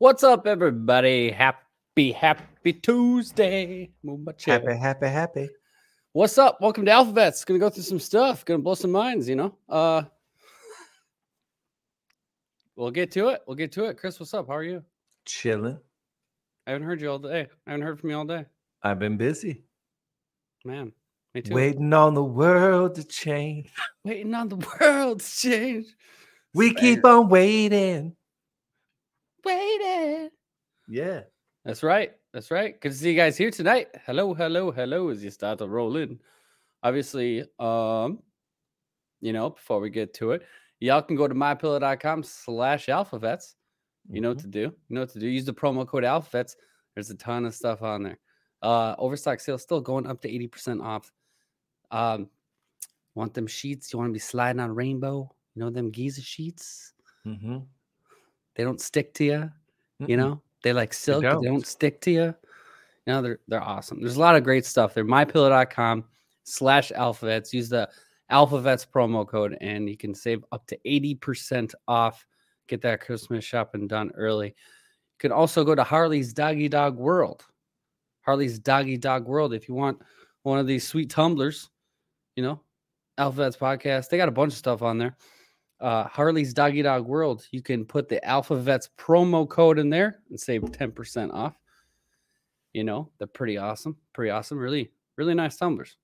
What's up, everybody? Happy, happy Tuesday. Move my chair. Happy, happy, happy. What's up? Welcome to AlphaVets. Gonna go through some stuff. Gonna blow some minds, you know. Uh we'll get to it. We'll get to it. Chris, what's up? How are you? Chilling. I haven't heard you all day. I haven't heard from you all day. I've been busy. Man, me too. Waiting on the world to change. Waiting on the world to change. We keep on waiting. Waiting. Yeah. That's right. That's right. Good to see you guys here tonight. Hello, hello, hello. As you start to roll in, obviously, um, you know, before we get to it, y'all can go to mypillow.com slash alphavets. You know what Mhm. to do. You know what to do. Use the promo code alphavets. There's a ton of stuff on there. Uh, overstock sale still going up to 80% off. Um, want them sheets? You want to be sliding on rainbow? You know them Giza sheets? Mhm. They don't stick to you. You Mm-mm. know, they like silk, they don't. don't stick to you. You know, they're they're awesome. There's a lot of great stuff there. Mypillow.com slash alphavets. Use the alphavets promo code and you can save up to 80% off. Get that Christmas shopping done early. You can also go to Harley's Doggy Dog World. Harley's Doggy Dog World. If you want one of these sweet tumblers, you know, Alphavets podcast, they got a bunch of stuff on there uh, Harley's Doggy Dog World, you can put the Alphavets promo code in there and save 10% off. You know, they're pretty awesome. Pretty awesome. Really, really nice tumblers.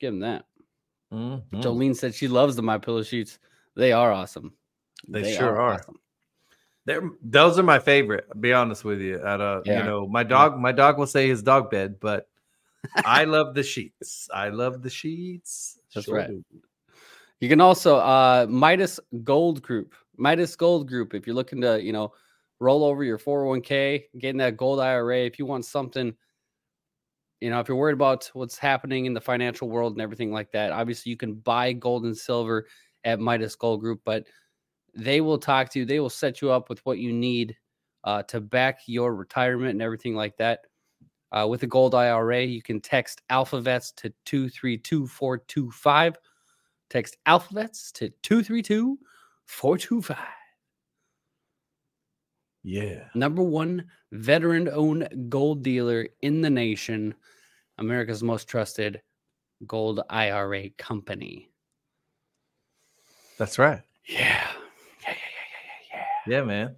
Give them that. Mhm. Jolene said she loves the My Pillow sheets. They are awesome. They sure are. awesome. They're, those are my favorite. I'll be honest with you. At uh, Yeah. you know, my dog, my dog will say his dog bed, but I love the sheets. I love the sheets. That's Sure right. You can also uh Midas Gold Group. Midas Gold Group. If you're looking to, you know, roll over your 401k, getting that gold IRA, if you want something, you know, if you're worried about what's happening in the financial world and everything like that, obviously you can buy gold and silver at Midas Gold Group, but they will talk to you, they will set you up with what you need uh, to back your retirement and everything like that. Uh, with a gold IRA, you can text alphavets to 232425. Text alphavets to 232 425. Yeah. Number one veteran owned gold dealer in the nation, America's most trusted gold IRA company. That's right. Yeah. Yeah, yeah, yeah, yeah, yeah, yeah. Yeah, man.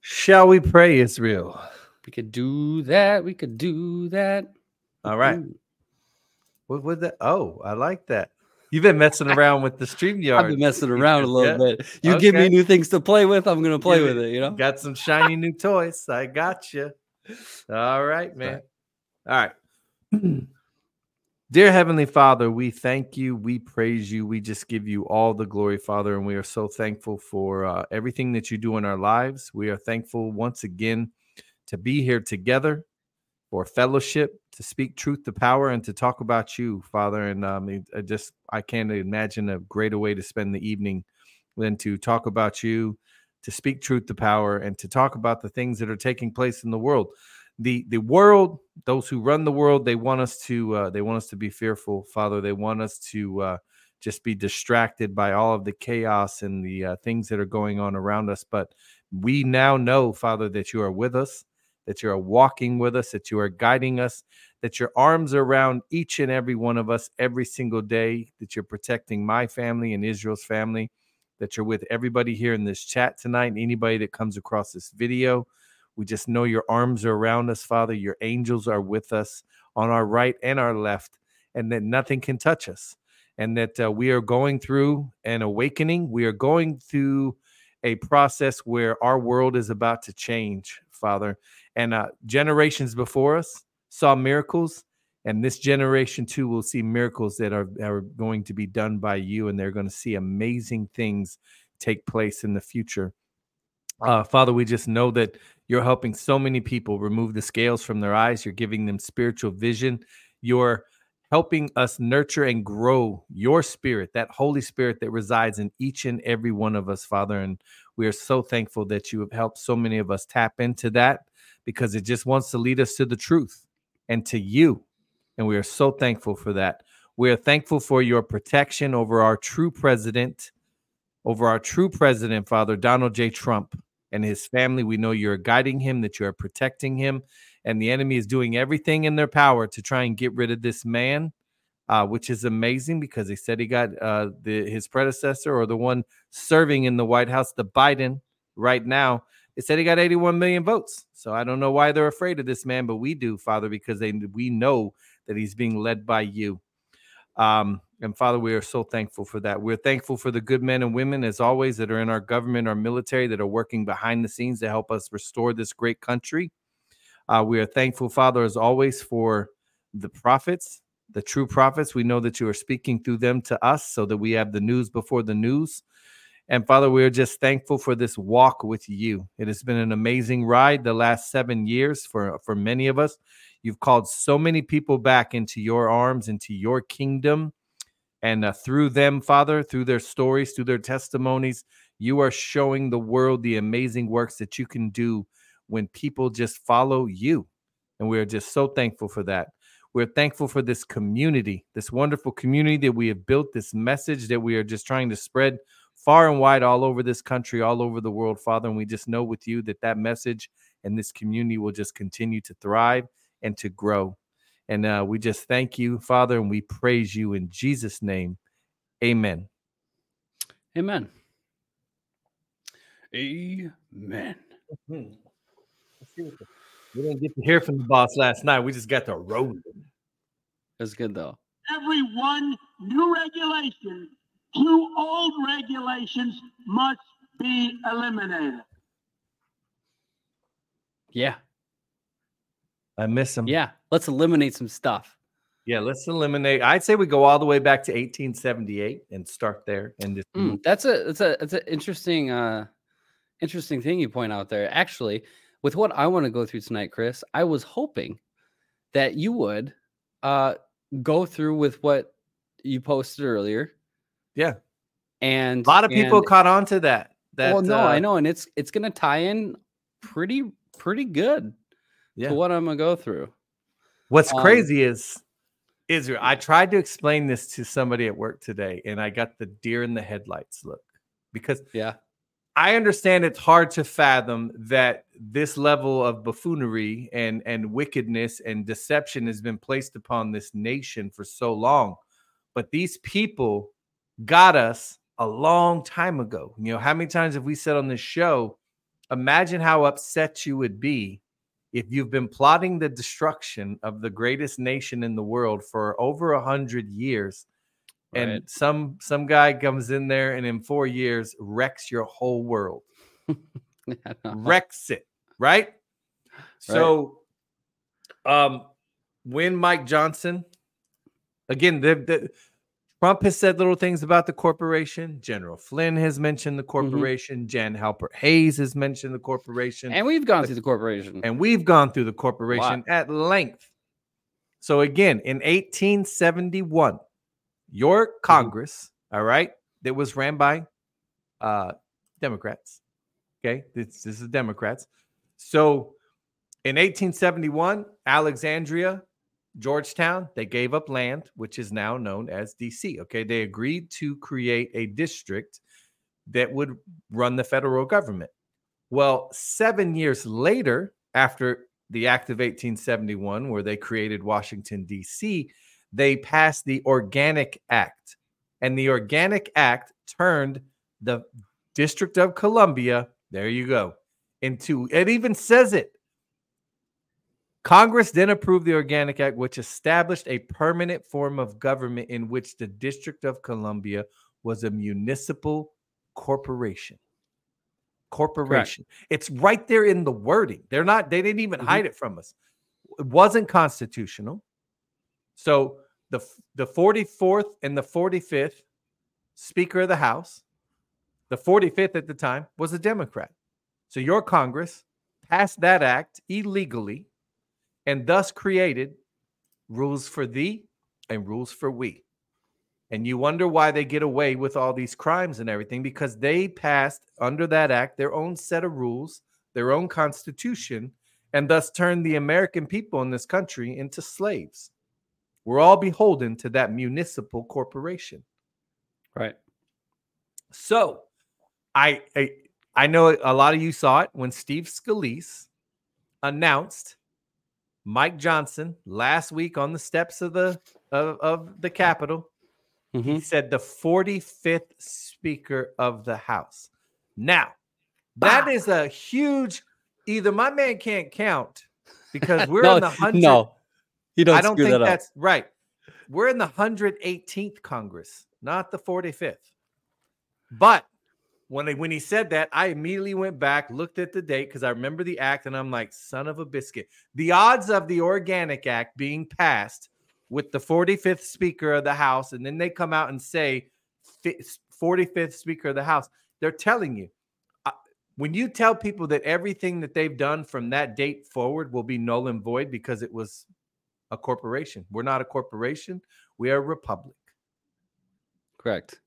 Shall we pray, Israel? We could do that. We could do that. All right. Ooh. What would that? Oh, I like that. You've been messing around with the StreamYard. I've been messing around a little Yeah. bit. You give me new things to play with, I'm going to play with it, you know? Got some shiny new toys. I got you. All right, man. All right. Dear Heavenly Father, we thank you. We praise you. We just give you all the glory, Father. And we are so thankful for uh, everything that you do in our lives. We are thankful once again to be here together for fellowship, to speak truth to power, and to talk about you, Father. And um, I just, I can't imagine a greater way to spend the evening than to talk about you, to speak truth to power, and to talk about the things that are taking place in the world. The the world those who run the world they want us to uh, they want us to be fearful father. They want us to uh, just be distracted by all of the chaos and the uh, things that are going on around us. But we now know father that you are with us that you are walking with us that you are guiding us that your arms are around each and every one of us every single day that you're protecting my family and israel's family that you're with everybody here in this chat tonight and anybody that comes across this video we just know your arms are around us, Father. Your angels are with us on our right and our left, and that nothing can touch us. And that uh, we are going through an awakening. We are going through a process where our world is about to change, Father. And uh, generations before us saw miracles, and this generation too will see miracles that are, are going to be done by you, and they're going to see amazing things take place in the future. Uh, Father, we just know that you're helping so many people remove the scales from their eyes. You're giving them spiritual vision. You're helping us nurture and grow your spirit, that Holy Spirit that resides in each and every one of us, Father. And we are so thankful that you have helped so many of us tap into that because it just wants to lead us to the truth and to you. And we are so thankful for that. We are thankful for your protection over our true president, over our true president, Father Donald J. Trump. and his family. We know you're guiding him, that you are protecting him, and the enemy is doing everything in their power to try and get rid of this man, uh, which is amazing because they said he got uh, the, his predecessor or the one serving in the White House, the Biden, right now. It said he got 81 million votes. So I don't know why they're afraid of this man, but we do, Father, because they we know that he's being led by you. Um, and Father, we are so thankful for that. We're thankful for the good men and women, as always, that are in our government, our military, that are working behind the scenes to help us restore this great country. Uh, we are thankful, Father, as always, for the prophets, the true prophets. We know that you are speaking through them to us so that we have the news before the news. And Father, we are just thankful for this walk with you. It has been an amazing ride the last seven years for, for many of us. You've called so many people back into your arms, into your kingdom. And uh, through them, Father, through their stories, through their testimonies, you are showing the world the amazing works that you can do when people just follow you. And we are just so thankful for that. We're thankful for this community, this wonderful community that we have built, this message that we are just trying to spread far and wide all over this country, all over the world, Father. And we just know with you that that message and this community will just continue to thrive and to grow. And uh, we just thank you, Father, and we praise you in Jesus' name. Amen. Amen. Amen. Mm-hmm. We didn't get to hear from the boss last night. We just got to roll. That's good though. Every one new regulation, two old regulations must be eliminated. Yeah. I miss them. Yeah. Let's eliminate some stuff. Yeah, let's eliminate. I'd say we go all the way back to 1878 and start there. And just mm, that's a that's a that's an interesting uh interesting thing you point out there. Actually, with what I want to go through tonight, Chris, I was hoping that you would uh go through with what you posted earlier. Yeah. And a lot of people and, caught on to that. That well, no, uh, I know, and it's it's gonna tie in pretty pretty good yeah. to what I'm gonna go through. What's um, crazy is Israel. I tried to explain this to somebody at work today, and I got the deer in the headlights look because yeah, I understand it's hard to fathom that this level of buffoonery and and wickedness and deception has been placed upon this nation for so long, but these people got us a long time ago. You know, how many times have we said on this show? Imagine how upset you would be if you've been plotting the destruction of the greatest nation in the world for over a hundred years right. and some some guy comes in there and in four years wrecks your whole world wrecks it right? right so um when mike johnson again the, the Trump has said little things about the corporation. General Flynn has mentioned the mm-hmm. corporation. Mm-hmm. Jan Halper-Hayes has mentioned the corporation. And we've gone through the corporation. And we've gone through the corporation at length. So again, in 1871, your mm-hmm. Congress, mm-hmm. all right, that was ran by uh, Democrats. Okay, this, this is Democrats. So in 1871, Alexandria Georgetown, they gave up land, which is now known as DC. Okay. They agreed to create a district that would run the federal government. Well, seven years later, after the Act of 1871, where they created Washington, D.C., they passed the Organic Act. And the Organic Act turned the District of Columbia, there you go, into it even says it Congress then approved the Organic Act, which established a permanent form of government in which the District of Columbia was a municipal corporation. Corporation. Correct. It's right there in the wording. They're not, they didn't even mm-hmm. hide it from us. It wasn't constitutional. So the, the 44th and the 45th Speaker of the House, the 45th at the time, was a Democrat. So your Congress passed that act illegally and thus created rules for thee and rules for we. And you wonder why they get away with all these crimes and everything because they passed under that act their own set of rules, their own constitution, and thus turned the American people in this country into slaves. We're all beholden to that municipal corporation. Right. So, I, I I know a lot of you saw it when Steve Scalise announced Mike Johnson last week on the steps of the of, of the Capitol. Mhm. He said the 45th Speaker of the House. Now, that is a huge. Either my man can't count because we're no, in the hundred. no, you don't I don't screw think that up. that's right. We're in the 118th Congress, not the 45th. But when he, when he said that, I immediately went back, looked at the date because I remember the act, and I'm like, son of a biscuit. The odds of the Organic Act being passed with the 45th Speaker of the House, and then they come out and say fi- 45th Speaker of the House, they're telling you. uh, When you tell people that everything that they've done from that date forward will be null and void because it was a corporation, we're not a corporation, we are a republic. Correct.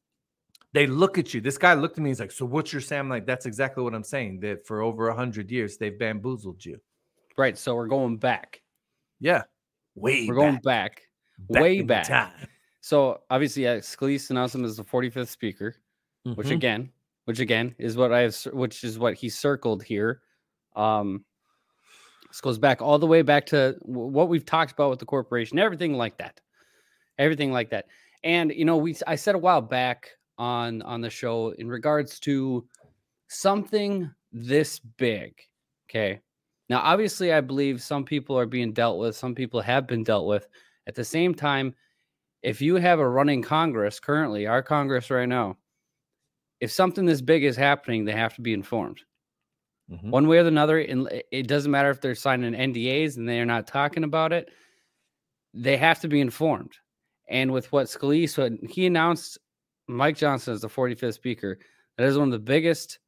They look at you. This guy looked at me. He's like, "So what's your Sam?" Like, "That's exactly what I'm saying. That for over a hundred years they've bamboozled you." Right. So we're going back. Yeah, way. We're going back, back. way back. time. So obviously, yeah, Scalise announced him as the 45th speaker, which Mhm. again, which again is what I have, which is what he circled here. Um, this goes back all the way back to what we've talked about with the corporation, everything like that, everything like that. And you know, we I said a while back on on the show in regards to something this big. Okay. Now, obviously, I believe some people are being dealt with. Some people have been dealt with. At the same time, if you have a running Congress currently, our Congress right now, if something this big is happening, they have to be informed Mhm. one way or another. And it- doesn't matter if they're signing NDAs and they're not talking about it, they have to be informed. And with what Scalise, when he announced Mike Johnson is the 45th Speaker, that is one of the biggest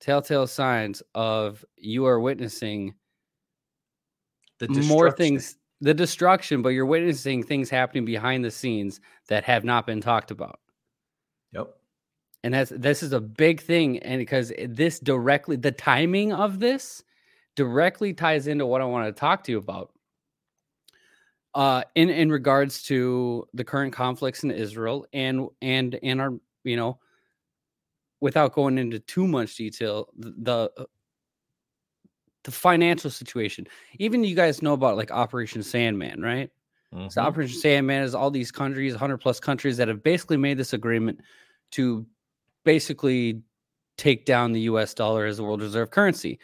telltale signs of you are witnessing The more things the destruction but you're witnessing things happening behind the scenes that have not been talked about. Yep. and that's this is a big thing and because this directly the timing of this directly ties into what i want to talk to you about uh in in regards to the current conflicts in israel and and and our you know without going into too much detail the, the uh, financial situation even you guys know about like operation sandman right so Mhm. Operation Sandman is all these countries, 100 plus countries that have basically made this agreement to basically take down the US dollar as the world reserve currency.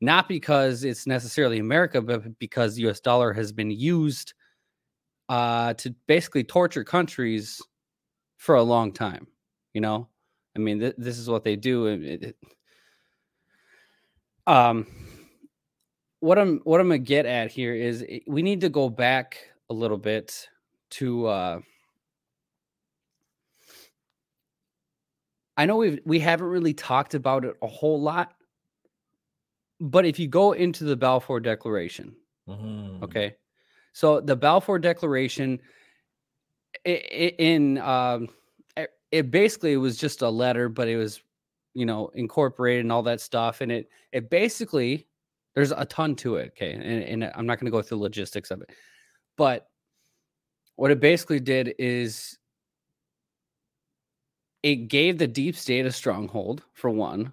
Not because it's necessarily America, but because the US dollar has been used uh, to basically torture countries for a long time. You know, I mean, th- this is what they do. it- it- um, what I'm what I'm gonna get at here is i- we need to go back a little bit to uh I know we've we haven't really talked about it a whole lot, but if you go into the Balfour Declaration, Mhm. okay, so the Balfour Declaration in um it, it basically was just a letter, but it was you know incorporated and all that stuff, and it it basically there's a ton to it, okay, and, and I'm not going to go through the logistics of it, but what it basically did is it gave the deep state a stronghold for one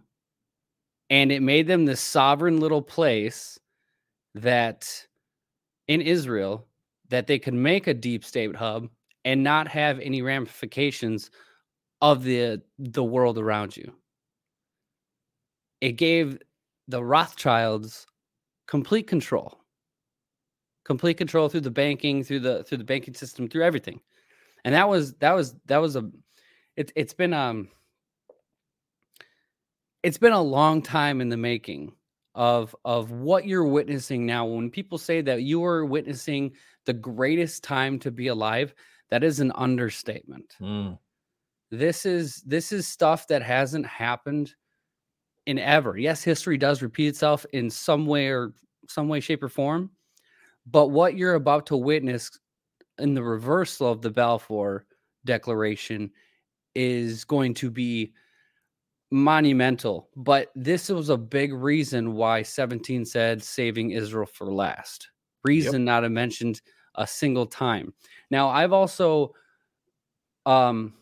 and it made them this sovereign little place that in israel that they could make a deep state hub and not have any ramifications of the the world around you. It gave the rothschilds complete control. Complete control through the banking through the through the banking system through everything. And that was that was that was a it, it's been um it's been a long time in the making of of what you're witnessing now. When people say that you are witnessing the greatest time to be alive that is an understatement. Mm. this is this is stuff that hasn't happened in ever. Yes history does repeat itself in some way or some way shape or form but what you're about to witness in the reversal of the balfour declaration is going to be monumental but this was a big reason why 17 said saving israel for last reason not mentioned a single time now i've also um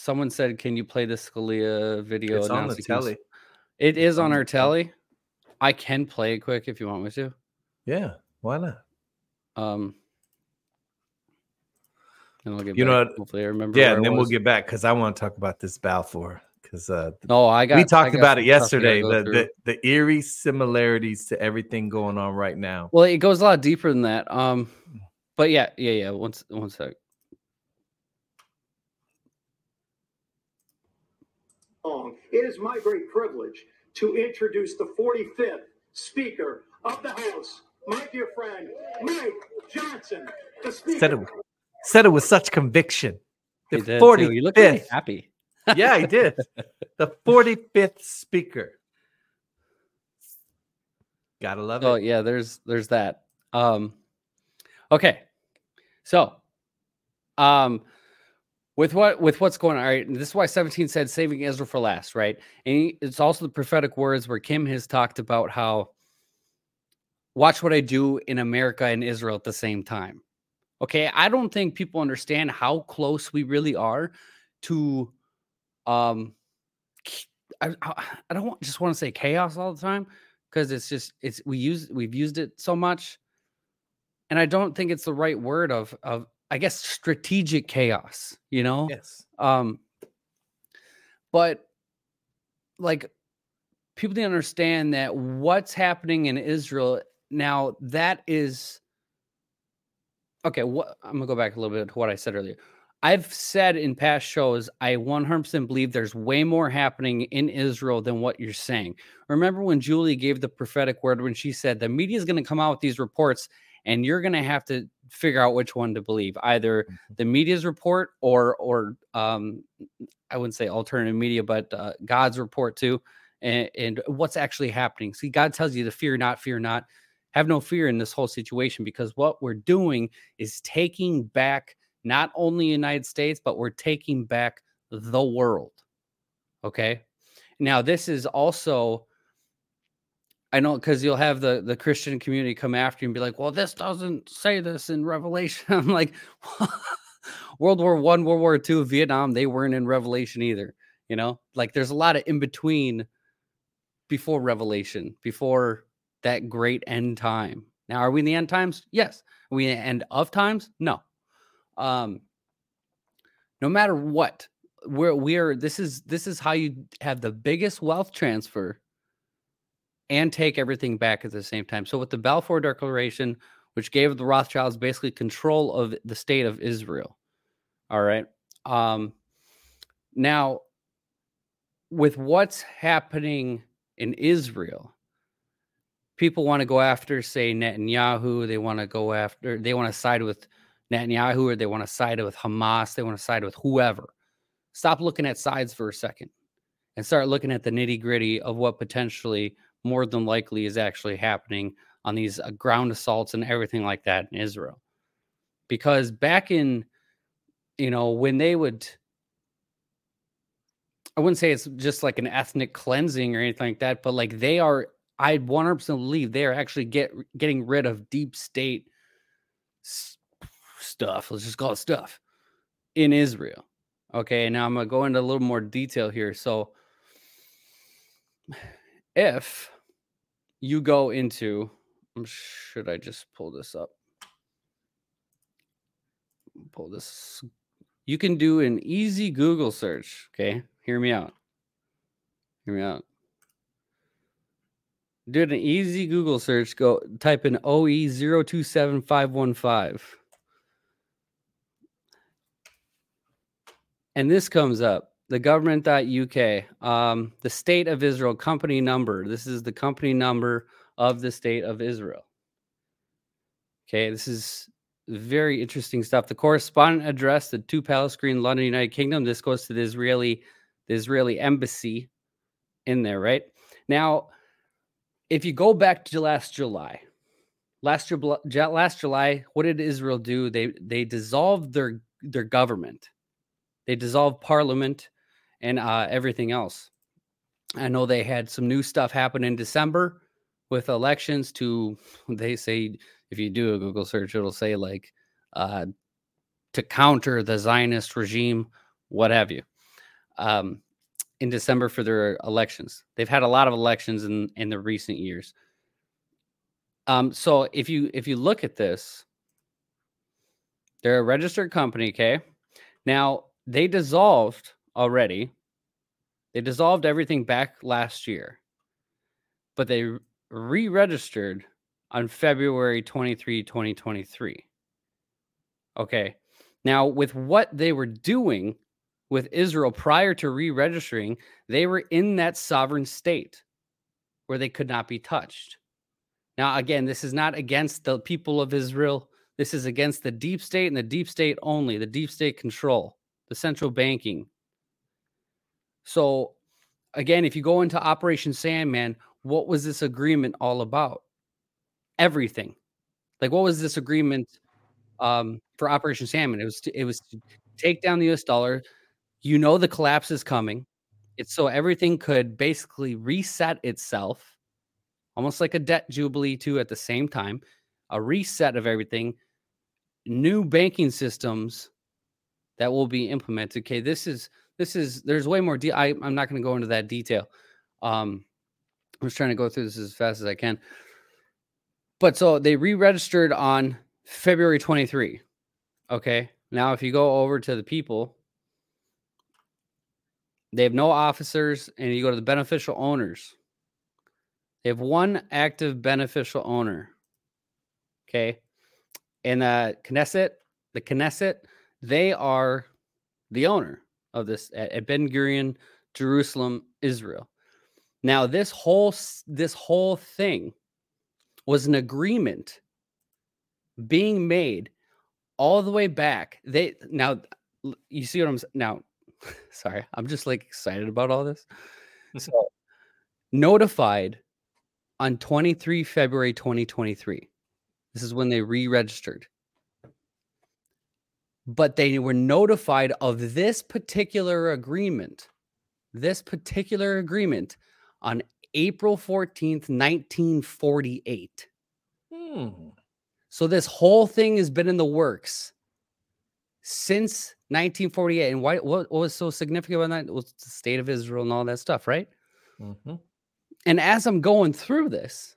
someone said, "Can you play the Scalia video?" It's on the telly. It is on our telly. I can play it quick if you want me to. Yeah, why not? Um, and I'll get You know what? Hopefully, I remember. Yeah, and I then we'll get back because I want to talk about this Balfour because uh, Oh, I got. we I talked got about it some stuff we gotta yesterday. go The, through. the the eerie similarities to everything going on right now. Well, it goes a lot deeper than that. Um, but yeah, yeah, yeah. Once s- one sec. long. It is my great privilege to introduce the 45th Speaker of the House, my dear friend, Mike Johnson. The Speaker. Said it, with such conviction. The He did, too. forty You look really happy. yeah, he did. The forty fifth speaker. Gotta love Oh it. Oh yeah, there's there's that. Um okay. So um with what with what's going on, all right, and this is why 17 said saving Israel for last, right? And he- it's also the prophetic words where Kim has talked about how watch what I do in America and Israel at the same time. Okay, I don't think people understand how close we really are to um I, I don't want, just want to say chaos all the time because it's just it's we use we've used it so much and i don't think it's the right word of of i guess strategic chaos you know Yes. um but like people to understand that what's happening in israel now that is okay what i'm gonna go back a little bit to what i said earlier. I've said in past shows i 100% believe there's way more happening in israel than what you're saying. Remember when julie gave the prophetic word when she said the media is going to come out with these reports and you're going to have to figure out which one to believe either the media's report or or um i wouldn't say alternative media but uh, god's report too and, and what's actually happening. See god tells you to fear not fear not have no fear in this whole situation because what we're doing is taking back not only the united states but we're taking back the world okay now this is also I know because you'll have the the Christian community come after you and be like, "Well, this doesn't say this in Revelation." I'm like, World War One, World War Two, Vietnam, they weren't in Revelation either. You know, like there's a lot of in between before Revelation, before that great end time. Now, are we in the end times? Yes. Are we in the end of times? No. Um, no matter what, we're we're this is this is how you have the biggest wealth transfer and take everything back at the same time. So with the Balfour Declaration, which gave the Rothschilds basically control of the state of Israel. All right. Um now with what's happening in Israel, people want to go after, say, Netanyahu. They want to go after, they want to side with Netanyahu or they want to side with Hamas. They want to side with whoever. Stop looking at sides for a second and start looking at the nitty gritty of what potentially more than likely is actually happening on these uh, ground assaults and everything like that in Israel. Because back in, you know, when they would, I wouldn't say it's just like an ethnic cleansing or anything like that, but like they are, I 100% believe they are actually get getting rid of deep state s- stuff. Let's just call it stuff in Israel. Okay, now I'm gonna go into a little more detail here. So, if you go into, um, should I just pull this up? Pull this. You can do an easy Google search. Okay, hear me out. Hear me out. Do an easy Google search. Go type in OE 027515. And this comes up the government.uk, um, the state of Israel company number. This is the company number of the state of Israel. Okay, this is very interesting stuff. The correspondent address, the two palace green, London, United Kingdom. This goes to the Israeli, the Israeli embassy in there, right? Now, if you go back to last July, last July, last July, what did Israel do? They they dissolved their their government. They dissolved parliament and uh, everything else. I know they had some new stuff happen in December with elections to, they say, if you do a Google search, it'll say like uh, to counter the Zionist regime, what have you. um, in December for their elections. They've had a lot of elections in in the recent years. Um, so if you if you look at this, they're a registered company. Okay, now they dissolved already. They dissolved everything back last year, but they re-registered on February 23, 2023. Okay. Now, with what they were doing with Israel prior to re registering, they were in that sovereign state where they could not be touched. Now, again, this is not against the people of Israel. This is against the deep state and the deep state only, the deep state control, the central banking. So, again, if you go into Operation Sandman, what was this agreement all about? Everything. Like, what was this agreement um, for Operation Sandman? It was to, it was to take down the U.S. dollar. You know the collapse is coming. It's so everything could basically reset itself, almost like a debt jubilee too. At the same time, a reset of everything, new banking systems that will be implemented. Okay, this is this is there's way more. De- I, I'm not going to go into that detail. Um, I'm just trying to go through this as fast as I can. But so they re-registered on February 23. Okay. Now, if you go over to the people, they have no officers, and you go to the beneficial owners. They have one active beneficial owner. Okay. And uh Knesset, the Knesset, they are the owner of this at, at Ben Gurion, Jerusalem, Israel. Now, this whole this whole thing was an agreement being made all the way back. They now you see what I'm now. Sorry, I'm just like excited about all this. So notified on 23 February 2023. This is when they re-registered. But they were notified of this particular agreement, this particular agreement on April 14th, 1948. Hmm. So this whole thing has been in the works since 1948. And why, what, what was so significant about that? It was the state of Israel and all that stuff, right? Mm-hmm. And as I'm going through this,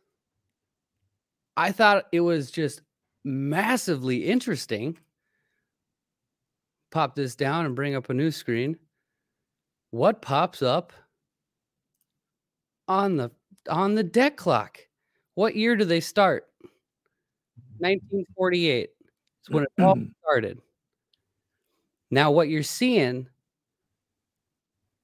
I thought it was just massively interesting. Pop this down and bring up a new screen. What pops up on the on the debt clock? What year do they start? 1948 is when it all started. Now, what you're seeing,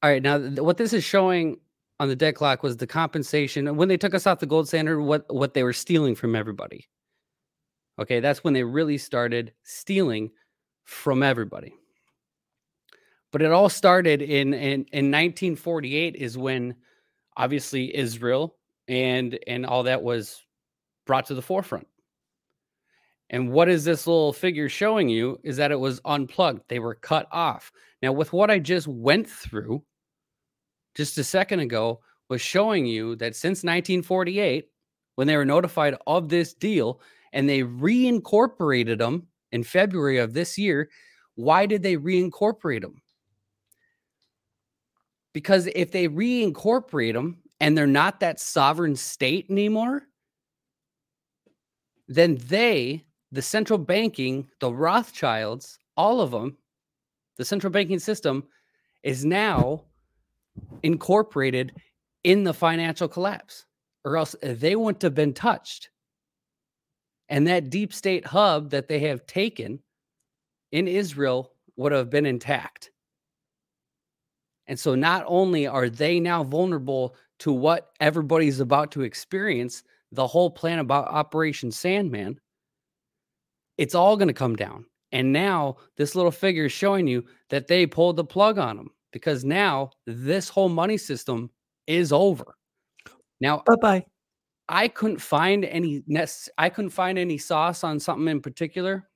all right, now what this is showing on the debt clock was the compensation when they took us off the gold standard, what what they were stealing from everybody. Okay, that's when they really started stealing from everybody. But it all started in in, in 1948 is when obviously Israel and and all that was brought to the forefront. And what is this little figure showing you is that it was unplugged. They were cut off. Now, with what I just went through just a second ago, was showing you that since 1948, when they were notified of this deal and they reincorporated them in February of this year, why did they reincorporate them? Because if they reincorporate them and they're not that sovereign state anymore, then they the central banking, the Rothschilds, all of them, the central banking system is now incorporated in the financial collapse, or else they wouldn't have been touched. And that deep state hub that they have taken in Israel would have been intact. And so not only are they now vulnerable to what everybody's about to experience, the whole plan about Operation Sandman, it's all going to come down. And now this little figure is showing you that they pulled the plug on them because now this whole money system is over. Now, bye bye. I couldn't find any nest. I couldn't find any sauce on something in particular.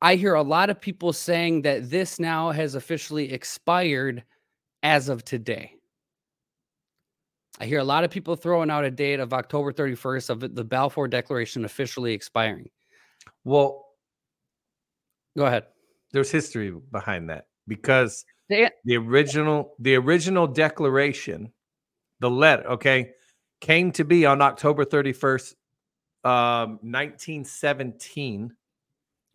I hear a lot of people saying that this now has officially expired as of today. I hear a lot of people throwing out a date of October 31st of the Balfour Declaration officially expiring. Well, go ahead. there's history behind that because They- the original the original declaration, the letter, okay, came to be on October 31st, um, 1917.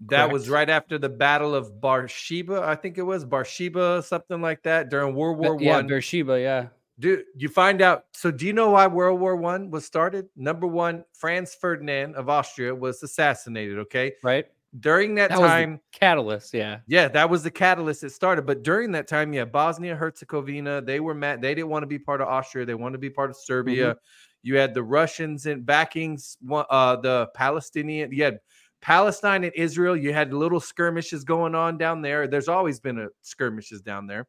That was right after the Battle of Barsheba, I think it was Barsheba, something like that, during World War yeah, One. Beersheba, yeah. Dude, you find out. So, do you know why World War One was started? Number one, Franz Ferdinand of Austria was assassinated. Okay, Right? during that, That time, Catalyst, yeah. yeah, that was the catalyst that started. But during that time, yeah, Bosnia Herzegovina, they were mad. They didn't want to be part of Austria. They wanted to be part of Serbia. You had the Russians and backings, uh, the Palestinian. You had Palestine and Israel. You had little skirmishes going on down there. There's always been a skirmishes down there.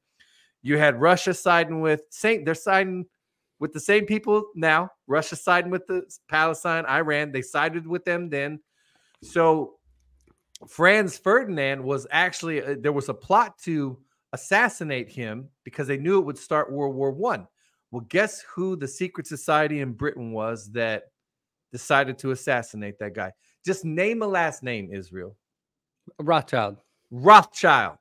You had Russia siding with Saint. They're siding with the same people now. Russia siding with the Palestine, Iran. They sided with them then. So Franz Ferdinand was actually uh, there was a plot to assassinate him because they knew it would start World War One. Well, guess who the secret society in Britain was that decided to assassinate that guy? Just name a last name, Israel. Rothschild. Rothschild.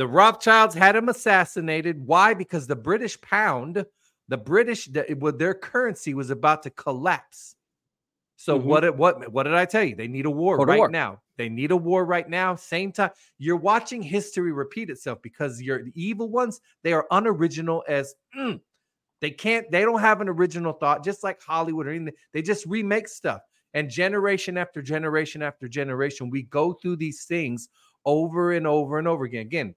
The Rothschilds had him assassinated. Why? Because the British pound, the British, the, it- well, their currency was about to collapse. So Mhm. what? What? What did I tell you? They need a war to right war. now. They need a war right now. Same time. You're watching history repeat itself because you're the evil ones. They are unoriginal as. mm. they can't. They don't have an original thought. Just like Hollywood or anything. They just remake stuff. And generation after generation after generation, we go through these things over and over and over again. Again,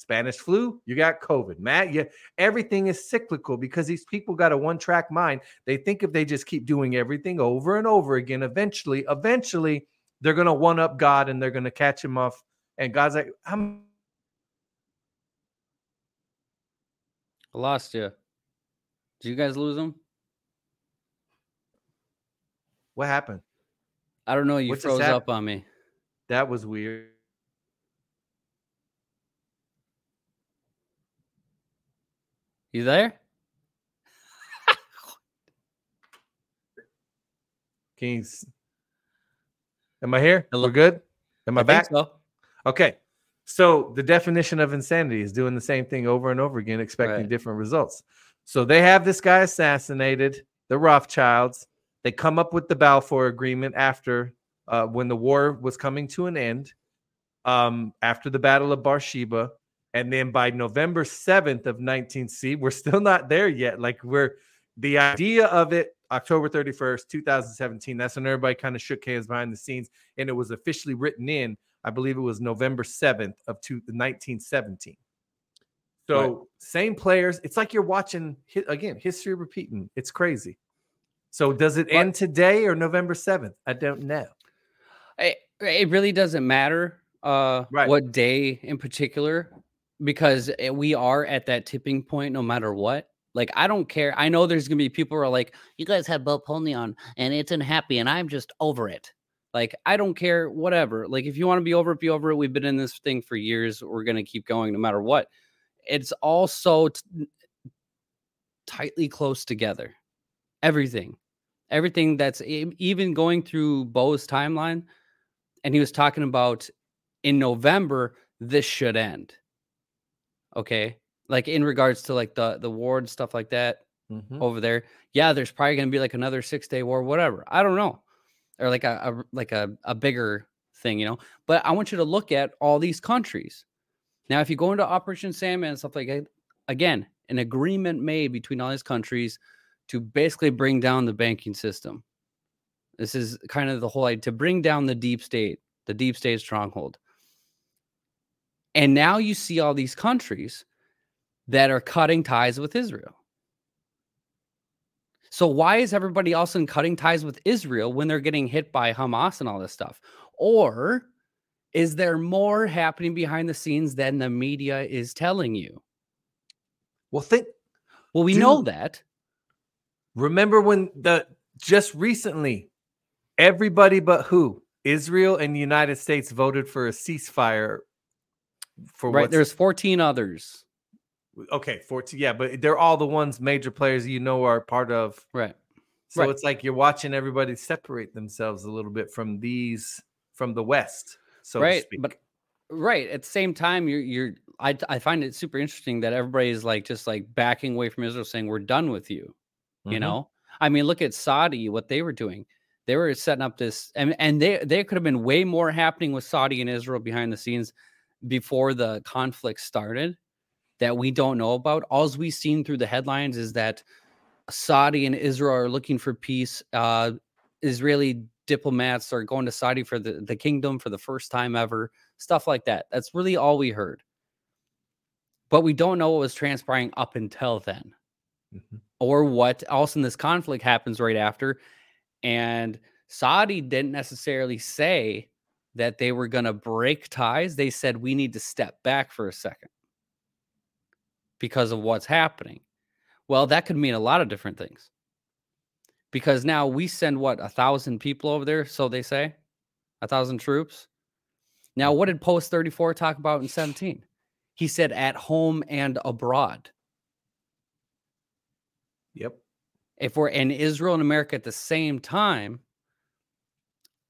Spanish flu, you got COVID. Matt, yeah, everything is cyclical because these people got a one-track mind. They think if they just keep doing everything over and over again, eventually, eventually, they're gonna one up God and they're gonna catch him off. And God's like, I'm I lost you. Did you guys lose him? what happened? I don't know. You What's froze up on me. That was weird. You there? Kings. Am I here? Hello? We're good? Am I, think back? so. Okay. So the definition of insanity is doing the same thing over and over again, expecting Right. different results. So they have this guy assassinated, the Rothschilds. They come up with the Balfour Agreement after uh, when the war was coming to an end, um, after the Battle of Beersheba. And then by November 7th of 19C, we're still not there yet. Like we're the idea of it, October 31st, 2017. That's when everybody kind of shook hands behind the scenes, and it was officially written in. I believe it was November 7th of two, 1917. So Right. same players. It's like you're watching again history repeating. It's crazy. So does it end today or November 7th? I don't know. It, it really doesn't matter uh, Right. what day in particular because eh, we are at that tipping point no matter what. Like, I don't care. I know there's going to be people who are like, you guys have Bo Polny on and it's unhappy and I'm just over it. Like, I don't care, whatever. Like, if you want to be over it, be over it. We've been in this thing for years. We're going to keep going no matter what. It's all so t- tightly close together. Everything, everything that's even going through Bo's timeline. And he was talking about in November, this should end. Okay. Like in regards to like the the war and stuff like that Mhm. over there. Yeah, there's probably gonna be like another six day war, whatever. I don't know. Or like a, a like a, a bigger thing, you know. But I want you to look at all these countries. Now, if you go into Operation Sandman and stuff like that, again, an agreement made between all these countries to basically bring down the banking system. This is kind of the whole idea to bring down the deep state, the deep state stronghold. And now you see all these countries that are cutting ties with Israel. So why is everybody else in cutting ties with Israel when they're getting hit by Hamas and all this stuff? Or is there more happening behind the scenes than the media is telling you? Well, think Well, we know that. remember when the just recently everybody but who Israel and the United States voted for a ceasefire for Right. There's 14 others. okay 14 yeah but they're all the ones major players you know are part of Right. so Right. it's like you're watching everybody separate themselves a little bit from these from the west so to right. speak But right at the same time you're you're I, I find it super interesting that everybody is like just like backing away from israel saying we're done with you you Mhm. know i mean look at saudi what they were doing they were setting up this and, and they there could have been way more happening with saudi and israel behind the scenes before the conflict started that we don't know about. All we've seen through the headlines is that saudi and israel are looking for peace. Uh israeli diplomats are going to saudi for the, the kingdom for the first time ever stuff like that. That's really all we heard. But we don't know what was transpiring up until then Mhm. or what else in this conflict happens right after. And saudi didn't necessarily say that they were going to break ties they said we need to step back for a second. Because of what's happening. Well that could mean a lot of different things. Because now we send what a thousand people over there so they say? A thousand troops? Now what did post 34 talk about in 17 he said at home and abroad. Yep. if we're in Israel and America at the same time,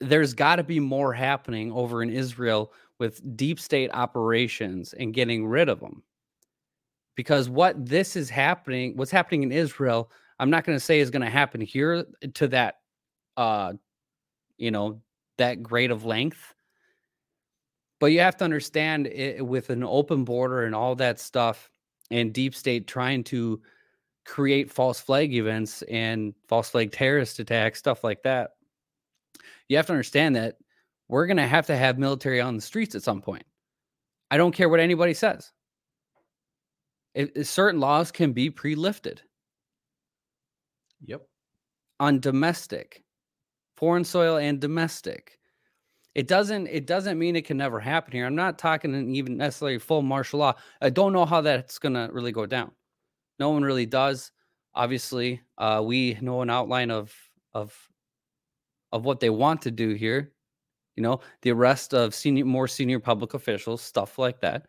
there's got to be more happening over in Israel with deep state operations and getting rid of them. Because what this is happening, what's happening in Israel, I'm not going to say is going to happen here to that, uh, you know, that grade of length. But you have to understand it, with an open border and all that stuff, and deep state trying to create false flag events and false flag terrorist attacks, stuff like that. You have to understand that we're going to have to have military on the streets at some point. I don't care what anybody says. It, it- certain laws can be pre lifted Yep. on domestic, foreign soil and domestic. It doesn't it doesn't mean it can never happen here. I'm not talking in even necessarily full martial law. I don't know how that's gonna really go down. No one really does. Obviously, uh, we know an outline of of of what they want to do here. You know, the arrest of senior more senior public officials, stuff like that.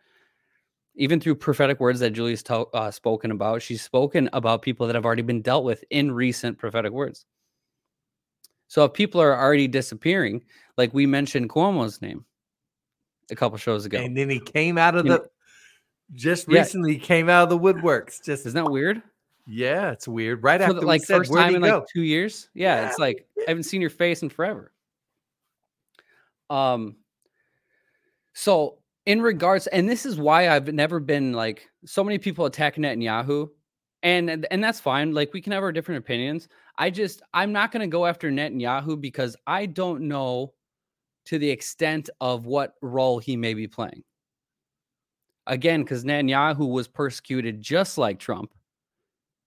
Even through prophetic words that Julie's to- uh, spoken about, she's spoken about people that have already been dealt with in recent prophetic words. So if people are already disappearing, like we mentioned Cuomo's name a couple shows ago, And then he came out of the just recently he came out of the woodworks. Just isn't that weird? Yeah, it's weird. Right For after the, like said, first time in go? like two years. Yeah, Yeah. it's like I haven't seen your face in forever. Um, so in regards, and this is why I've never been like so many people attacking Netanyahu, and and- and that's fine. Like we can have our different opinions. I just I'm not going to go after Netanyahu because I don't know to the extent of what role he may be playing. Again, because Netanyahu was persecuted just like Trump,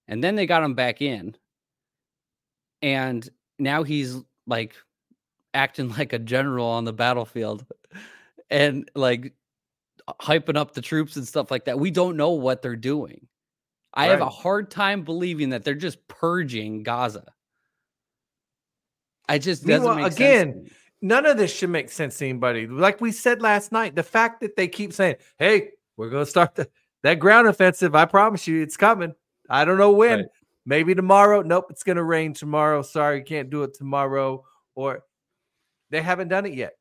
and then they got him back in, and now he's like acting like a general on the battlefield and like hyping up the troops and stuff like that. We don't know what they're doing. I have a hard time believing that they're just purging Gaza. I just Meanwhile, doesn't make sense. again. None of this should make sense to anybody. Like we said last night, the fact that they keep saying, "Hey, we're going to start the, that ground offensive," I promise you, it's coming. I don't know when. Right. Maybe tomorrow. Nope, it's going to rain tomorrow. Sorry, can't do it tomorrow. Or they haven't done it yet.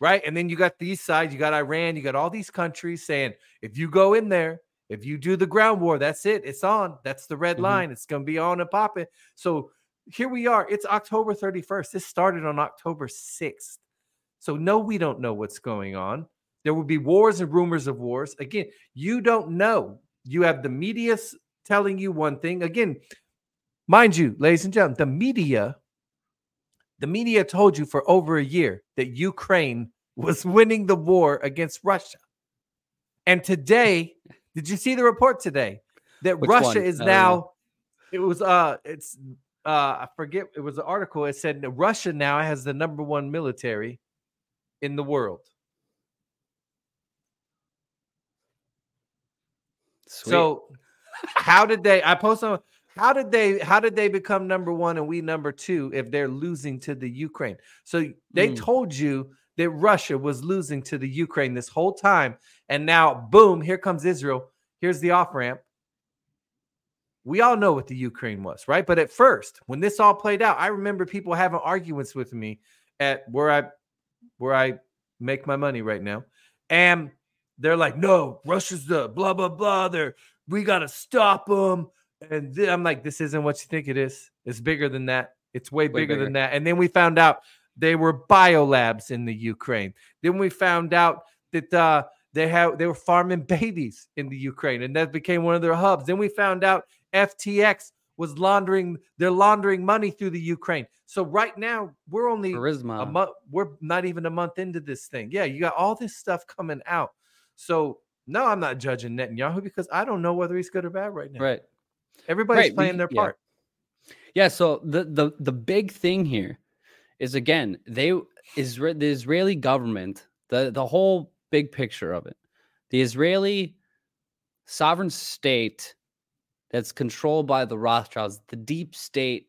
Right. And then you got these sides, you got Iran, you got all these countries saying, if you go in there, if you do the ground war, that's it. It's on. That's the red Mhm. line. It's going to be on and popping. So here we are. It's October 31st. This started on October 6th. So, no, we don't know what's going on. There will be wars and rumors of wars. Again, you don't know. You have the media telling you one thing. Again, mind you, ladies and gentlemen, the media, the media told you for over a year that Ukraine was winning the war against Russia. And today, did you see the report today that Which Russia one? is don't now? It was uh, it's uh, I forget. It was an article. It said Russia now has the number one military in the world. Sweet. So, how did they? I post on. How did they? How did they become number one and we number two if they're losing to the Ukraine? So they Mm. told you that Russia was losing to the Ukraine this whole time, and now boom, here comes Israel. Here's the off ramp. We all know what the Ukraine was, right? But at first, when this all played out, I remember people having arguments with me at where I where I make my money right now. And they're like, no, Russia's the blah, blah, blah. They're, we got to stop them. And th- I'm like, this isn't what you think it is. It's bigger than that. It's way, Way bigger, bigger. than that. And then we found out they were biolabs in the Ukraine. Then we found out that uh, they have they were farming babies in the Ukraine, and that became one of their hubs. Then we found out FTX was laundering they're laundering money through the Ukraine. So right now we're only a Burisma. month. We're not even a month into this thing. Yeah, you got all this stuff coming out. So no, I'm not judging Netanyahu because I don't know whether he's good or bad right now. Right. Everybody's Right, playing their yeah. part. Yeah. So the the the big thing here is again they Isra- the Israeli government the the whole big picture of it, the Israeli sovereign state that's controlled by the Rothschilds, the deep state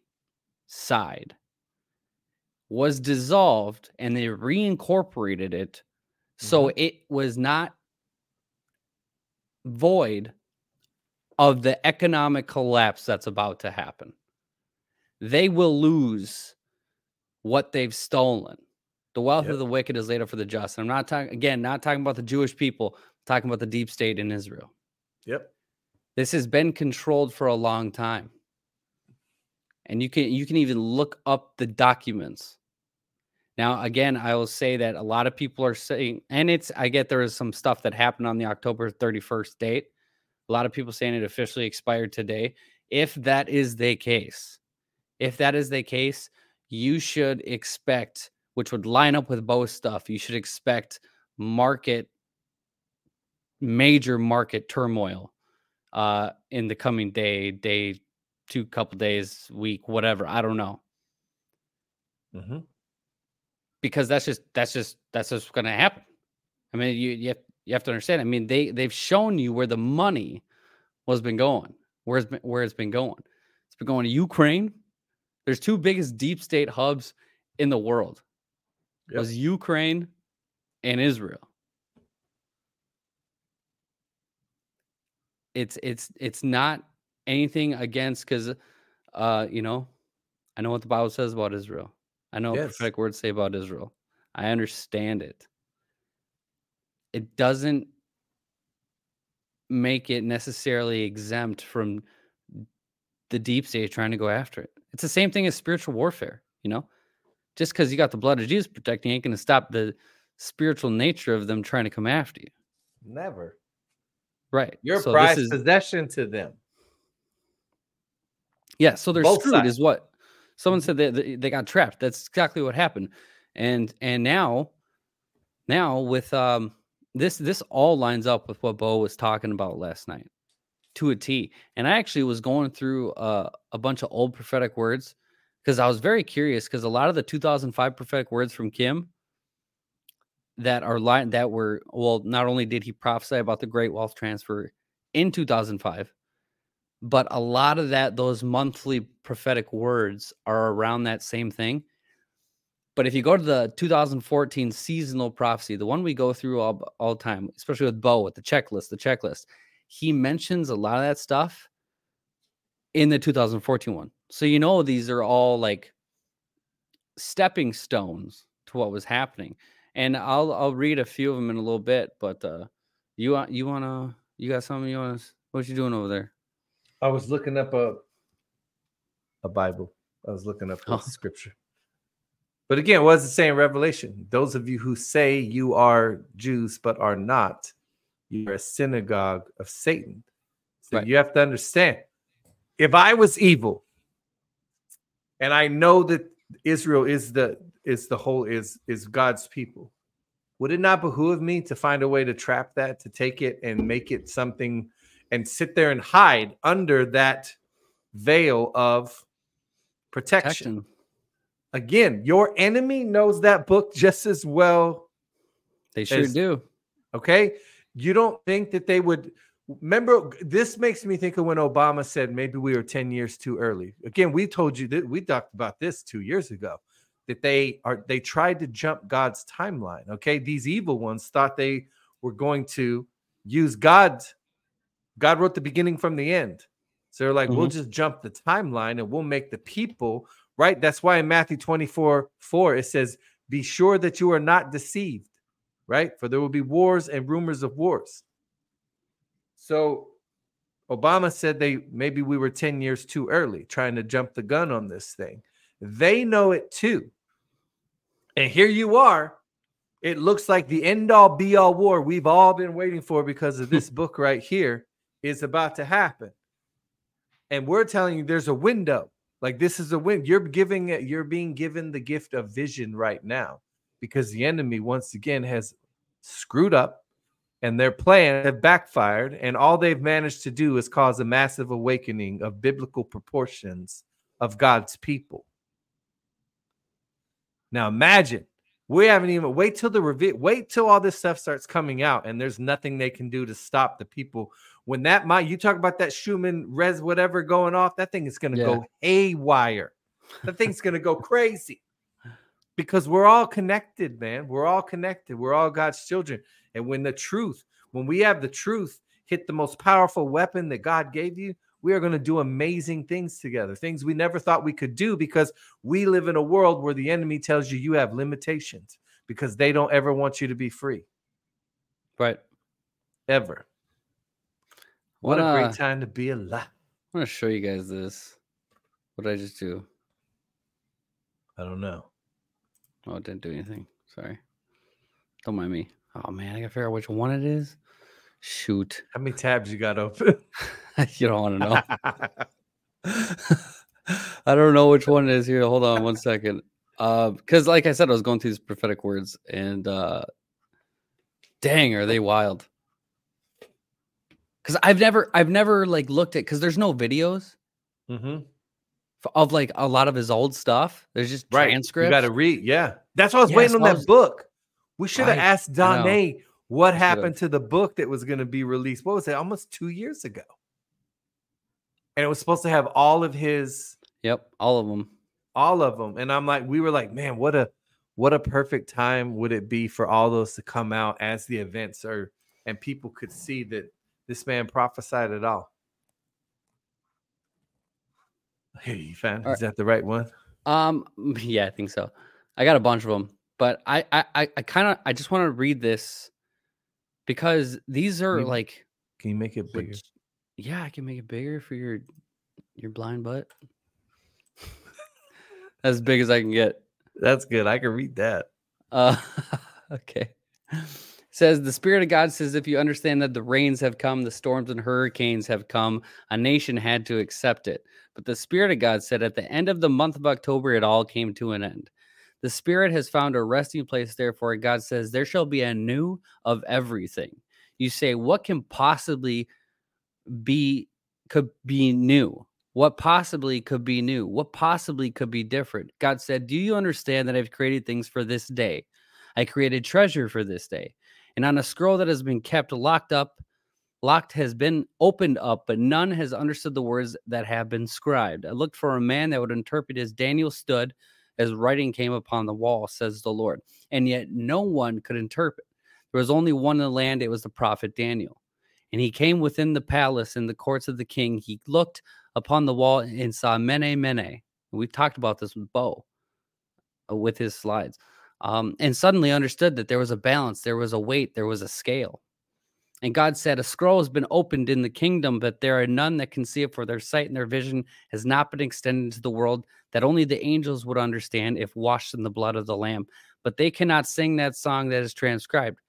side, was dissolved and they reincorporated it, so mm-hmm. it was not void of the economic collapse that's about to happen. They will lose what they've stolen. The wealth Yep. of the wicked is laid up for the just. I'm not talking again, not talking about the Jewish people, I'm talking about the deep state in Israel. Yep. This has been controlled for a long time. And you can you can even look up the documents. Now, again, I will say that a lot of people are saying, and it's I get there is some stuff that happened on the October 31st date. A lot of people saying it officially expired today. If that is the case, if that is the case, you should expect, which would line up with both stuff, you should expect market, major market turmoil uh in the coming day, day, two couple days, week, whatever. I don't know. Mhm. Because that's just that's just that's just going to happen. I mean, you you have, you have to understand. I mean, they they've shown you where the money was been going, where it's been where it's been going. It's been going to Ukraine. There's two biggest deep state hubs in the world. Yep. Was Ukraine and Israel. It's it's it's not anything against because uh you know I know what the Bible says about Israel. I know what Yes. prophetic words say about Israel. I understand it. It doesn't make it necessarily exempt from the deep state trying to go after it. It's the same thing as spiritual warfare, you know? Just because you got the blood of Jesus protecting you ain't going to stop the spiritual nature of them trying to come after you. Never. Right. You're So prized is- possession to them. Yeah, so they're Both screwed, sides. is what someone said. They, they they got trapped. That's exactly what happened. And and now, now with um this this all lines up with what Bo was talking about last night to a T. And I actually was going through uh, a bunch of old prophetic words because I was very curious because a lot of the 2005 prophetic words from Kim that are line that were well, not only did he prophesy about the great wealth transfer in 2005 but a lot of that those monthly prophetic words are around that same thing. But if you go to the 2014 seasonal prophecy the one we go through all, all the time especially with bo with the checklist the checklist he mentions a lot of that stuff in the 2014 one. So you know these are all like stepping stones to what was happening. And i'll i'll read a few of them in a little bit but uh you want you want to you got something you want to what you doing over there I was looking up a a Bible. I was looking up Oh. scripture. But again, what does it say in Revelation? Those of you who say you are Jews but are not, you are a synagogue of Satan. So Right. you have to understand. If I was evil, and I know that Israel is the is the whole is is God's people, would it not behoove me to find a way to trap that, to take it and make it something and sit there and hide under that veil of protection. Protection. Again, your enemy knows that book just as well. They sure As- do. Okay. You don't think that they would remember this makes me think of when Obama said maybe we were 10 years too early. Again, we told you that we talked about this two years ago that they are they tried to jump God's timeline. Okay. These evil ones thought they were going to use God. God wrote the beginning from the end. So they're like, we'll mm-hmm. just jump the timeline and we'll make the people right. That's why in Matthew 24 4, it says, Be sure that you are not deceived. right? For there will be wars and rumors of wars. So Obama said they maybe we were 10 years too early trying to jump the gun on this thing. They know it too. And here you are. It looks like the end all be all war we've all been waiting for because of this book right here is about to happen. And we're telling you there's a window. Like this is a win. You're giving you're being given the gift of vision right now because the enemy once again has screwed up and their plan have backfired and all they've managed to do is cause a massive awakening of biblical proportions of God's people. Now imagine we haven't even wait till the reveal, wait till all this stuff starts coming out, and there's nothing they can do to stop the people. When that might you talk about that Schumann res whatever going off, that thing is gonna Yeah. go haywire. That thing's gonna go crazy because we're all connected, man. We're all connected. We're all God's children. And when the truth, when we have the truth hit the most powerful weapon that God gave you, we are going to do amazing things together, things we never thought we could do because we live in a world where the enemy tells you you have limitations because they don't ever want you to be free, Right. ever. What What a uh, great time to be alive. I'm gonna show you guys this. What did I just do? I don't know. Oh, it didn't do anything. Sorry. Don't mind me. Oh man, I gotta figure out which one it is. Shoot. How many tabs you got open? you don't want to know. I don't know which one it is here. Hold on one second. Uh, because like I said, I was going through these prophetic words, and uh, dang, are they wild? Because I've never, I've never like looked at because there's no videos mm-hmm. of like a lot of his old stuff. There's just Right. transcripts. You got to read. Yeah. That's why I was waiting on I that was- book. We should have asked. Danae what happened to the book that was going to be released. What was it? Almost two years ago. And it was supposed to have all of his, Yep, all of them. all of them. And I'm like, we were like, man, what a, what a perfect time would it be for all those to come out as the events are, and people could see that this man prophesied it all. Hey, you found All is that the right one? Um, yeah, I think so. I got a bunch of them, but I, I, I, I kind of, I just want to read this because these are Maybe- like, Can you make it bigger? leg- yeah, I can make it bigger for your, your blind butt. as big as I can get. That's good. I can read that. Uh, okay. Says the Spirit of God says, if you understand that the rains have come, the storms and hurricanes have come, a nation had to accept it. But the Spirit of God said, at the end of the month of October, it all came to an end. The Spirit has found a resting place, therefore, God says, there shall be a new of everything. You say, what can possibly be, could be new? What possibly could be new? What possibly could be different? God said, Do you understand that I've created things for this day? I created treasure for this day. And on a scroll that has been kept locked up, locked has been opened up, but none has understood the words that have been scribed. I looked for a man that would interpret as Daniel stood as writing came upon the wall, says the Lord. And yet no one could interpret. There was only one in the land, it was the prophet Daniel. And he came within the palace in the courts of the king. He looked upon the wall and saw Mene Mene. We've talked about this with Bo uh, with his slides. Um, and suddenly understood that there was a balance, there was a weight, there was a scale. And God said, A scroll has been opened in the kingdom, but there are none that can see it, for their sight and their vision has not been extended to the world, that only the angels would understand if washed in the blood of the Lamb. But they cannot sing that song that is transcribed,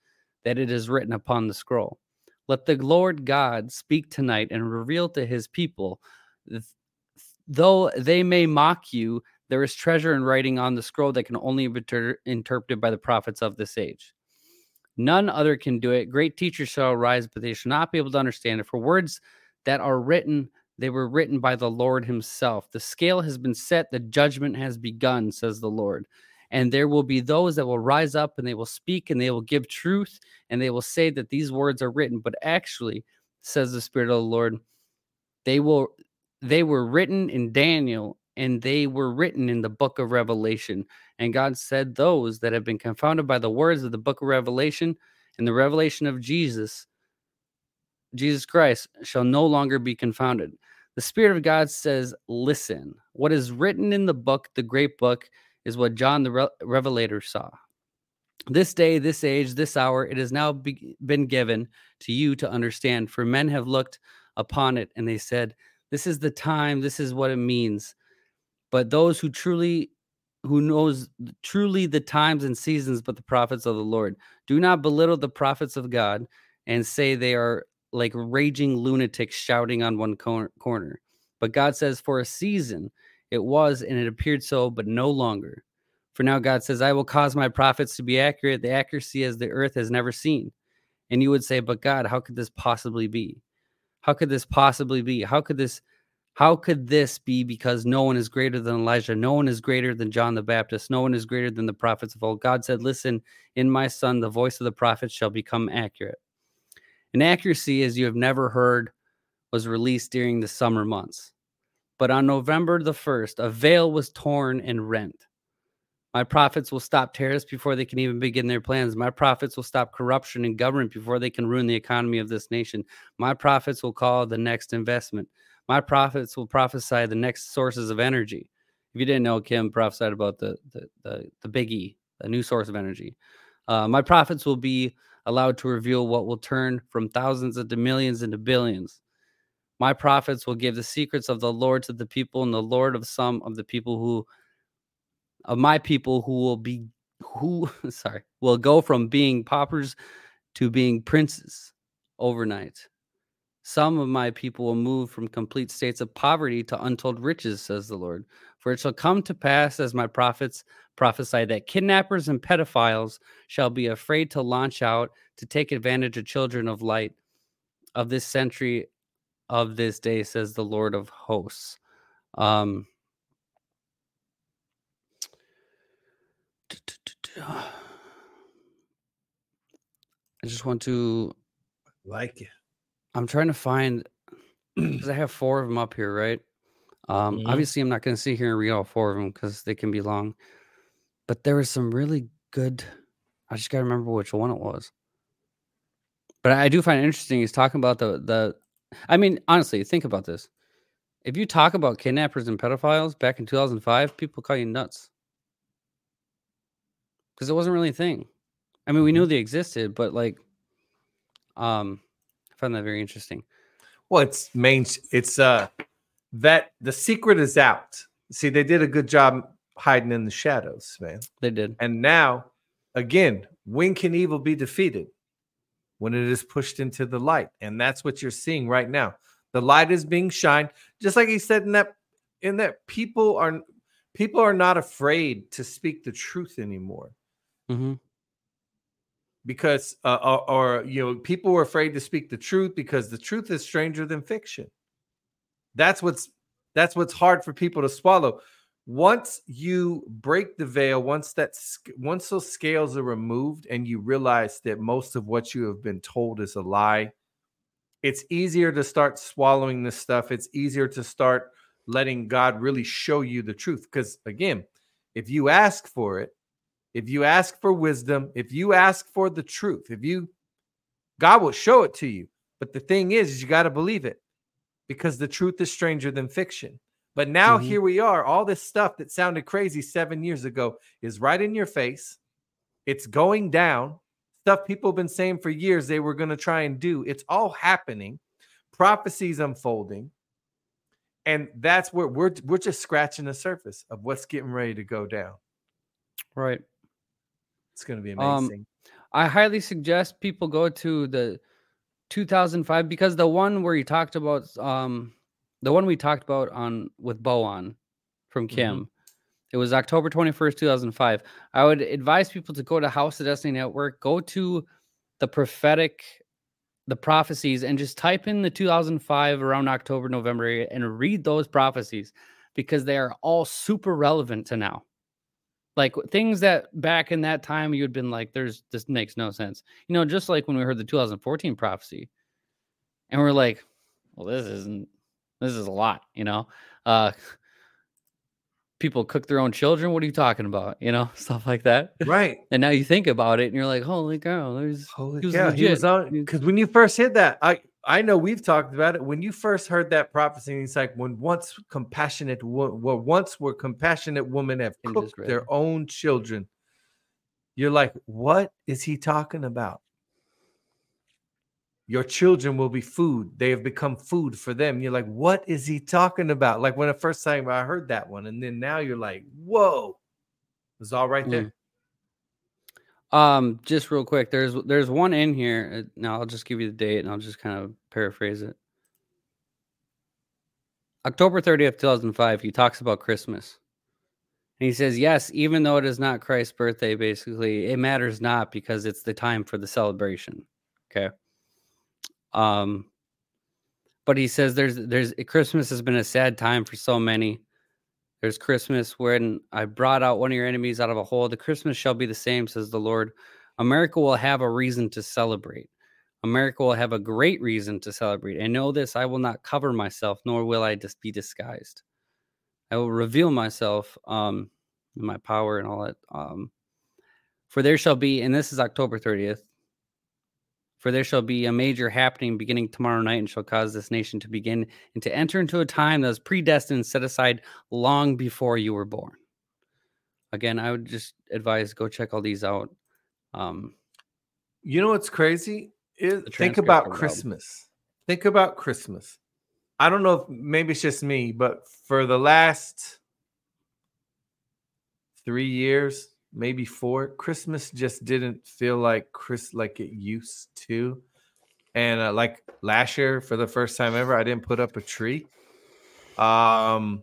that it is written upon the scroll. Let the Lord God speak tonight and reveal to his people, th- though they may mock you, there is treasure in writing on the scroll that can only be inter- interpreted by the prophets of this age. None other can do it. Great teachers shall arise, but they shall not be able to understand it. For words that are written, they were written by the Lord Himself. The scale has been set, the judgment has begun, says the Lord. And there will be those that will rise up and they will speak and they will give truth and they will say that these words are written. But actually, says the Spirit of the Lord, they will they were written in Daniel and they were written in the book of Revelation. And God said, Those that have been confounded by the words of the book of Revelation and the revelation of Jesus, Jesus Christ, shall no longer be confounded. The Spirit of God says, Listen, what is written in the book, the great book, is what John the Re- Revelator saw. This day, this age, this hour, it has now be- been given to you to understand. For men have looked upon it and they said, This is the time, this is what it means. But those who truly who knows truly the times and seasons but the prophets of the Lord. Do not belittle the prophets of God and say they are like raging lunatics shouting on one cor- corner. But God says, For a season it was, and it appeared so, but no longer. For now, God says, I will cause my prophets to be accurate, the accuracy as the earth has never seen. And you would say, But God, how could this possibly be? How could this possibly be? How could this how could this be because no one is greater than Elijah? No one is greater than John the Baptist. No one is greater than the prophets of old. God said, Listen, in my son, the voice of the prophets shall become accurate. And accuracy, as you have never heard, was released during the summer months. But on November the 1st, a veil was torn and rent. My prophets will stop terrorists before they can even begin their plans. My prophets will stop corruption in government before they can ruin the economy of this nation. My prophets will call the next investment. My prophets will prophesy the next sources of energy. If you didn't know, Kim prophesied about the the the, the big a new source of energy. Uh, my prophets will be allowed to reveal what will turn from thousands into millions into billions. My prophets will give the secrets of the Lord to the people, and the Lord of some of the people who of my people who will be who sorry will go from being paupers to being princes overnight. Some of my people will move from complete states of poverty to untold riches, says the Lord. For it shall come to pass, as my prophets prophesy, that kidnappers and pedophiles shall be afraid to launch out to take advantage of children of light of this century of this day, says the Lord of hosts. Um, I just want to Like it. I'm trying to find because I have four of them up here, right? Um, Mhm. Obviously, I'm not going to sit here and read all four of them because they can be long. But there was some really good. I just got to remember which one it was. But I do find it interesting. He's talking about the the. I mean, honestly, think about this. If you talk about kidnappers and pedophiles back in 2005, people call you nuts because it wasn't really a thing. I mean, we knew they existed, but like, um, found that very interesting. Well, it's main. It's uh that the secret is out. See, they did a good job hiding in the shadows, man. They did. And now, again, when can evil be defeated? When it is pushed into the light, and that's what you're seeing right now. The light is being shined, just like he said in that. In that, people are people are not afraid to speak the truth anymore hmm because uh, or, or you know people were afraid to speak the truth because the truth is stranger than fiction. That's what's that's what's hard for people to swallow. Once you break the veil once that once those scales are removed and you realize that most of what you have been told is a lie it's easier to start swallowing this stuff. It's easier to start letting god really show you the truth. Because again if you ask for it if you ask for wisdom, if you ask for the truth, if you God will show it to you. But the thing is, is you got to believe it because the truth is stranger than fiction. But now Mhm. here we are. All this stuff that sounded crazy seven years ago is right in your face. It's going down. Stuff people have been saying for years they were going to try and do. It's all happening. Prophecies unfolding. And that's where we're we're just scratching the surface of what's getting ready to go down. Right. It's going to be Um, amazing. I highly suggest people go to the 2005 because the one where you talked about um the one we talked about on with Bo on from Kim. It was October 21st, 2005. I would advise people to go to House of Destiny Network, go to the prophetic the prophecies and just type in the 2005 around October, November and read those prophecies because they are all super relevant to now. Like things that back in that time you had been like, there's this makes no sense. You know, just like when we heard the 2014 prophecy, and we're like, well, this isn't this is a lot, you know. Uh people cook their own children. What are you talking about? You know, stuff like that. Right. And now you think about it and you're like, holy cow, there's Holy cow, he was legit. on He- because when you first hit that, I I know we've talked about it. When you first heard that prophecy, it's like when once compassionate, wo- well, once were compassionate women have cooked their own children. you're like, what is he talking about? Your children will be food. They have become food for them. You're like, what is he talking about? Like when the first time I heard that one, and then now you're like, whoa, it's all right there. Mm. Um, just real quick, there's there's one in here. Uh, now I'll just give you the date and I'll just kind of paraphrase it. October 30th, 2005, he talks about Christmas. And he says, Yes, even though it is not Christ's birthday, basically, it matters not because it's the time for the celebration. Okay. Um, but he says there's there's Christmas has been a sad time for so many. There's Christmas when I brought out one of your enemies out of a hole. The Christmas shall be the same, says the Lord. America will have a reason to celebrate. America will have a great reason to celebrate. And know this I will not cover myself, nor will I just be disguised. I will reveal myself, um, my power and all that. Um, for there shall be, and this is October 30th, for there shall be a major happening beginning tomorrow night and shall cause this nation to begin and to enter into a time that was predestined and set aside long before you were born. Again, I would just advise go check all these out. Um, you know what's crazy? Is, think about Christmas. Think about Christmas. I don't know if maybe it's just me, but for the last three years, maybe four, Christmas just didn't feel like Chris like it used to. And uh, like last year, for the first time ever, I didn't put up a tree. Um,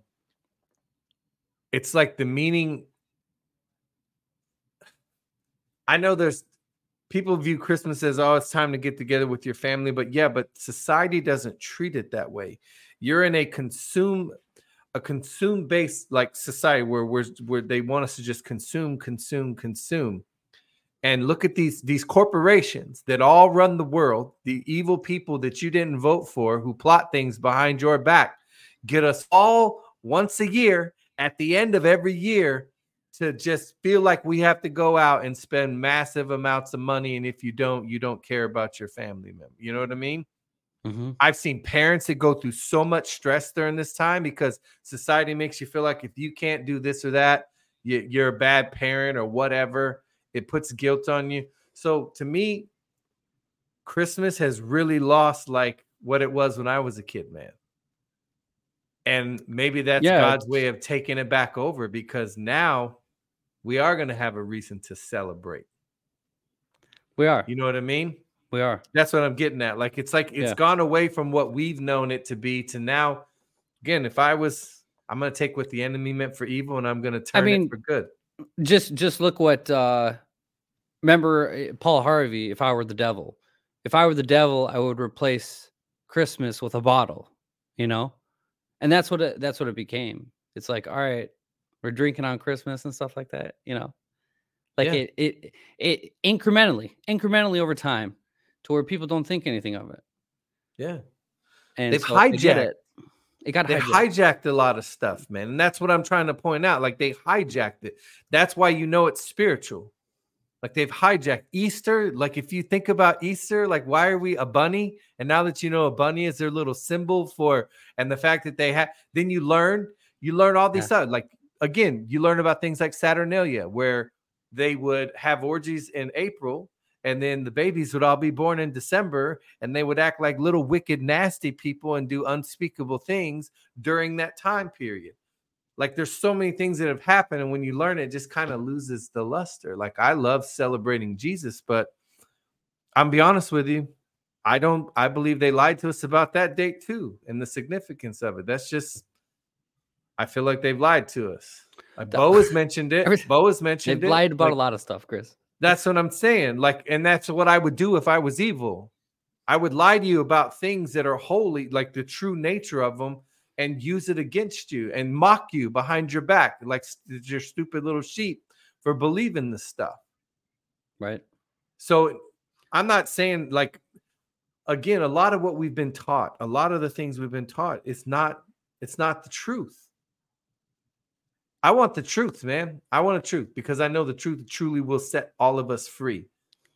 it's like the meaning. I know there's people view Christmas as oh, it's time to get together with your family, but yeah, but society doesn't treat it that way. You're in a consume a consume based like society where we're, where they want us to just consume, consume, consume. And look at these these corporations that all run the world, the evil people that you didn't vote for who plot things behind your back, get us all once a year at the end of every year to just feel like we have to go out and spend massive amounts of money and if you don't you don't care about your family member you know what i mean mm-hmm. i've seen parents that go through so much stress during this time because society makes you feel like if you can't do this or that you, you're a bad parent or whatever it puts guilt on you so to me christmas has really lost like what it was when i was a kid man and maybe that's yeah, God's way of taking it back over because now we are going to have a reason to celebrate. We are. You know what I mean? We are. That's what I'm getting at. Like it's like it's yeah. gone away from what we've known it to be to now. Again, if I was, I'm going to take what the enemy meant for evil and I'm going to turn I mean, it for good. Just, just look what. uh Remember eh, Paul Harvey? If I were the devil, if I were the devil, I would replace Christmas with a bottle. You know, and that's what it, that's what it became. It's like, all right, we're drinking on Christmas and stuff like that, you know. Like yeah. it it it incrementally, incrementally over time to where people don't think anything of it. Yeah. And they've so hijacked it. It got they hijacked. hijacked a lot of stuff, man. And that's what I'm trying to point out. Like they hijacked it. That's why you know it's spiritual. Like they've hijacked Easter. Like if you think about Easter, like why are we a bunny? And now that you know a bunny is their little symbol for, and the fact that they have, then you learn, you learn all these yeah. stuff. Like again, you learn about things like Saturnalia, where they would have orgies in April and then the babies would all be born in December and they would act like little wicked, nasty people and do unspeakable things during that time period. Like there's so many things that have happened, and when you learn it, it just kind of loses the luster. Like I love celebrating Jesus, but I'm be honest with you, I don't I believe they lied to us about that date too and the significance of it. That's just I feel like they've lied to us. Like Bo has mentioned it. Bo has mentioned they've it. lied about like, a lot of stuff, Chris. That's what I'm saying. Like, and that's what I would do if I was evil. I would lie to you about things that are holy, like the true nature of them, and use it against you and mock you behind your back, like your stupid little sheep for believing this stuff. Right. So I'm not saying like again, a lot of what we've been taught, a lot of the things we've been taught, it's not, it's not the truth. I want the truth, man. I want the truth because I know the truth truly will set all of us free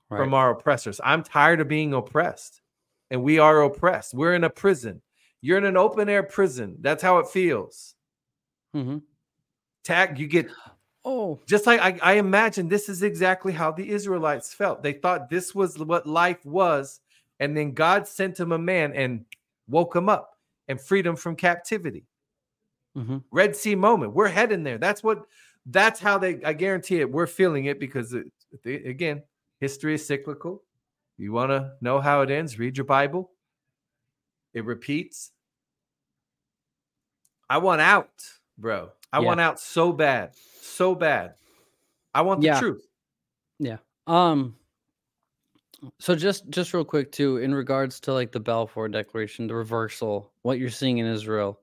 right. from our oppressors. I'm tired of being oppressed, and we are oppressed. We're in a prison. You're in an open air prison. That's how it feels. Mm-hmm. Tag, you get Oh, Just like I, I imagine this is exactly how the Israelites felt. They thought this was what life was. And then God sent him a man and woke him up and freed him from captivity. Hmm Red Sea moment. We're heading there. That's what, that's how they, I guarantee it. We're feeling it because, it, it- again, history is cyclical. You want to know how it ends? Read your Bible. It repeats. I want out, bro. I Yeah. want out so bad, so bad. I want the Yeah. truth. Yeah. Um so just just real quick too in regards to like the Balfour declaration, the reversal, what you're seeing in Israel.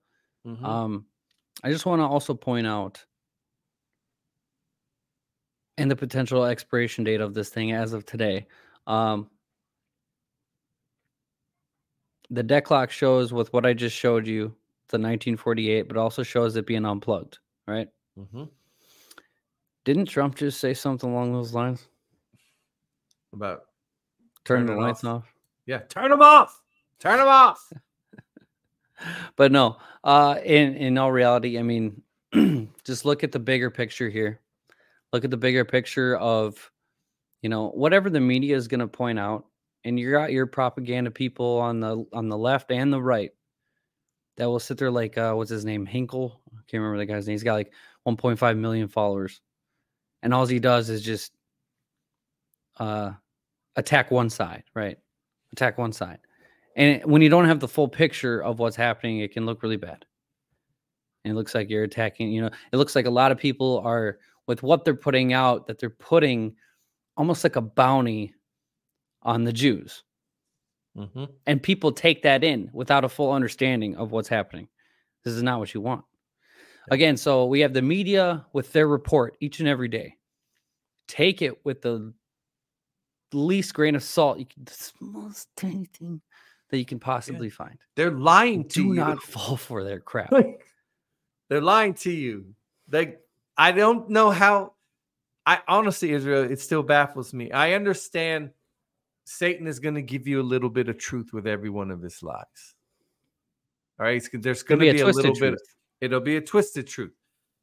Mhm. Um I just want to also point out and the potential expiration date of this thing as of today. Um the deck clock shows with what I just showed you, the 1948, but also shows it being unplugged, right? Mhm. Didn't Trump just say something along those lines? About Turn, Turn the lights off. off. yeah, turn them off. Turn them off. but no uh in in all reality i mean just look at the bigger picture here. Look at the bigger picture of you know whatever the media is going to point out and you got your propaganda people on the on the left and the right that will sit there like uh what's his name? Hinkle? I can't remember the guy's name. He's got like 1.5 million followers. And all he does is just uh attack one side right? Attack one side and when you don't have the full picture of what's happening, it can look really bad. And it looks like you're attacking, you know, it looks like a lot of people are with what they're putting out that they're putting almost like a bounty on the Jews. Mhm. And people take that in without a full understanding of what's happening. This is not what you want. Again, so we have the media with their report each and every day. Take it with the least grain of salt, you can, the smallest tiny thing that you can possibly find. They're lying to Do you. not fall for their crap. They're lying to you. They I don't know how I honestly Israel it still baffles me. I understand Satan is going to give you a little bit of truth with every one of his lies. All right, there's going to be, a little bit it'll be a twisted truth.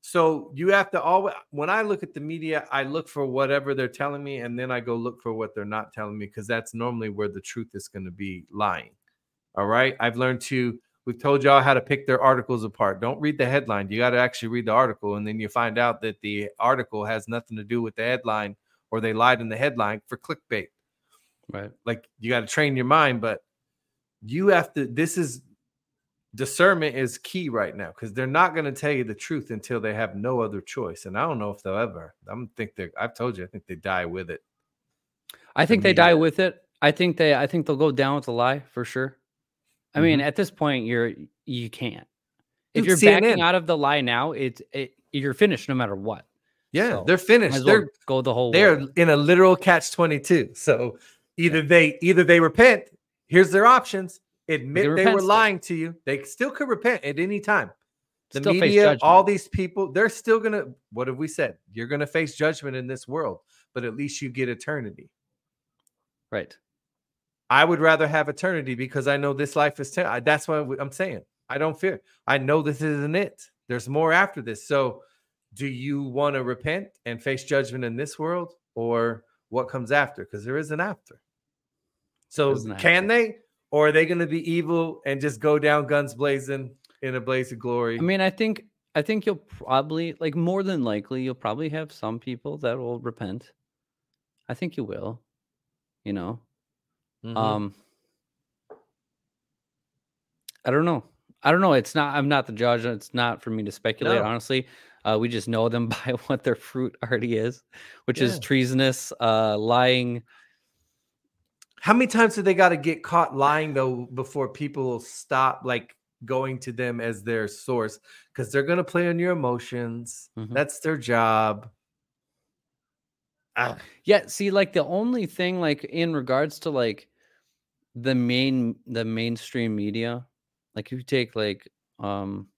So you have to always when I look at the media, I look for whatever they're telling me and then I go look for what they're not telling me because that's normally where the truth is going to be lying. All right. I've learned to, we've told y'all how to pick their articles apart. Don't read the headline. You got to actually read the article. And then you find out that the article has nothing to do with the headline or they lied in the headline for clickbait. Right. Like you got to train your mind, but you have to, this is discernment is key right now because they're not going to tell you the truth until they have no other choice. And I don't know if they'll ever, I'm think they I've told you, I think they die with it. I think they die with it. I think they I think they'll go down with the lie for sure. I mean, at this point, you're you can't. If Mm-hmm. Dude, you're backing out of the lie now, it's it, you're finished no matter what. Yeah, So, they're finished. well They're go the whole they're way. in a literal catch 22 so either they either they repent here's their options admit they, repent were still. lying to you. They still could repent at any time. The Still media all these people they're still gonna what have we said? You're gonna face judgment in this world but at least you get eternity. Right. i would rather have eternity because i know this life is ten- I- that's what i'm saying. I don't fear. I know this isn't it. There's more after this. So do you want to repent and face judgment in this world or what comes after? Because there is an after. So an can they or are they going to be evil and just go down guns blazing in a blaze of glory I mean, I think I think you'll probably like more than likely you'll probably have some people that will repent. I think you will. You know. Mhm. Um I don't know. I don't know. It's not I'm not the judge. It's not for me to speculate, No. honestly. Uh, we just know them by what their fruit already is, which is treasonous, uh, lying. How many times do they got to get caught lying though before people stop like going to them as their source? Because they're going to play on your emotions. Mhm. that's their job. Ah, Yeah, see, like the only thing, like in regards to like the main the mainstream media, like if you take like um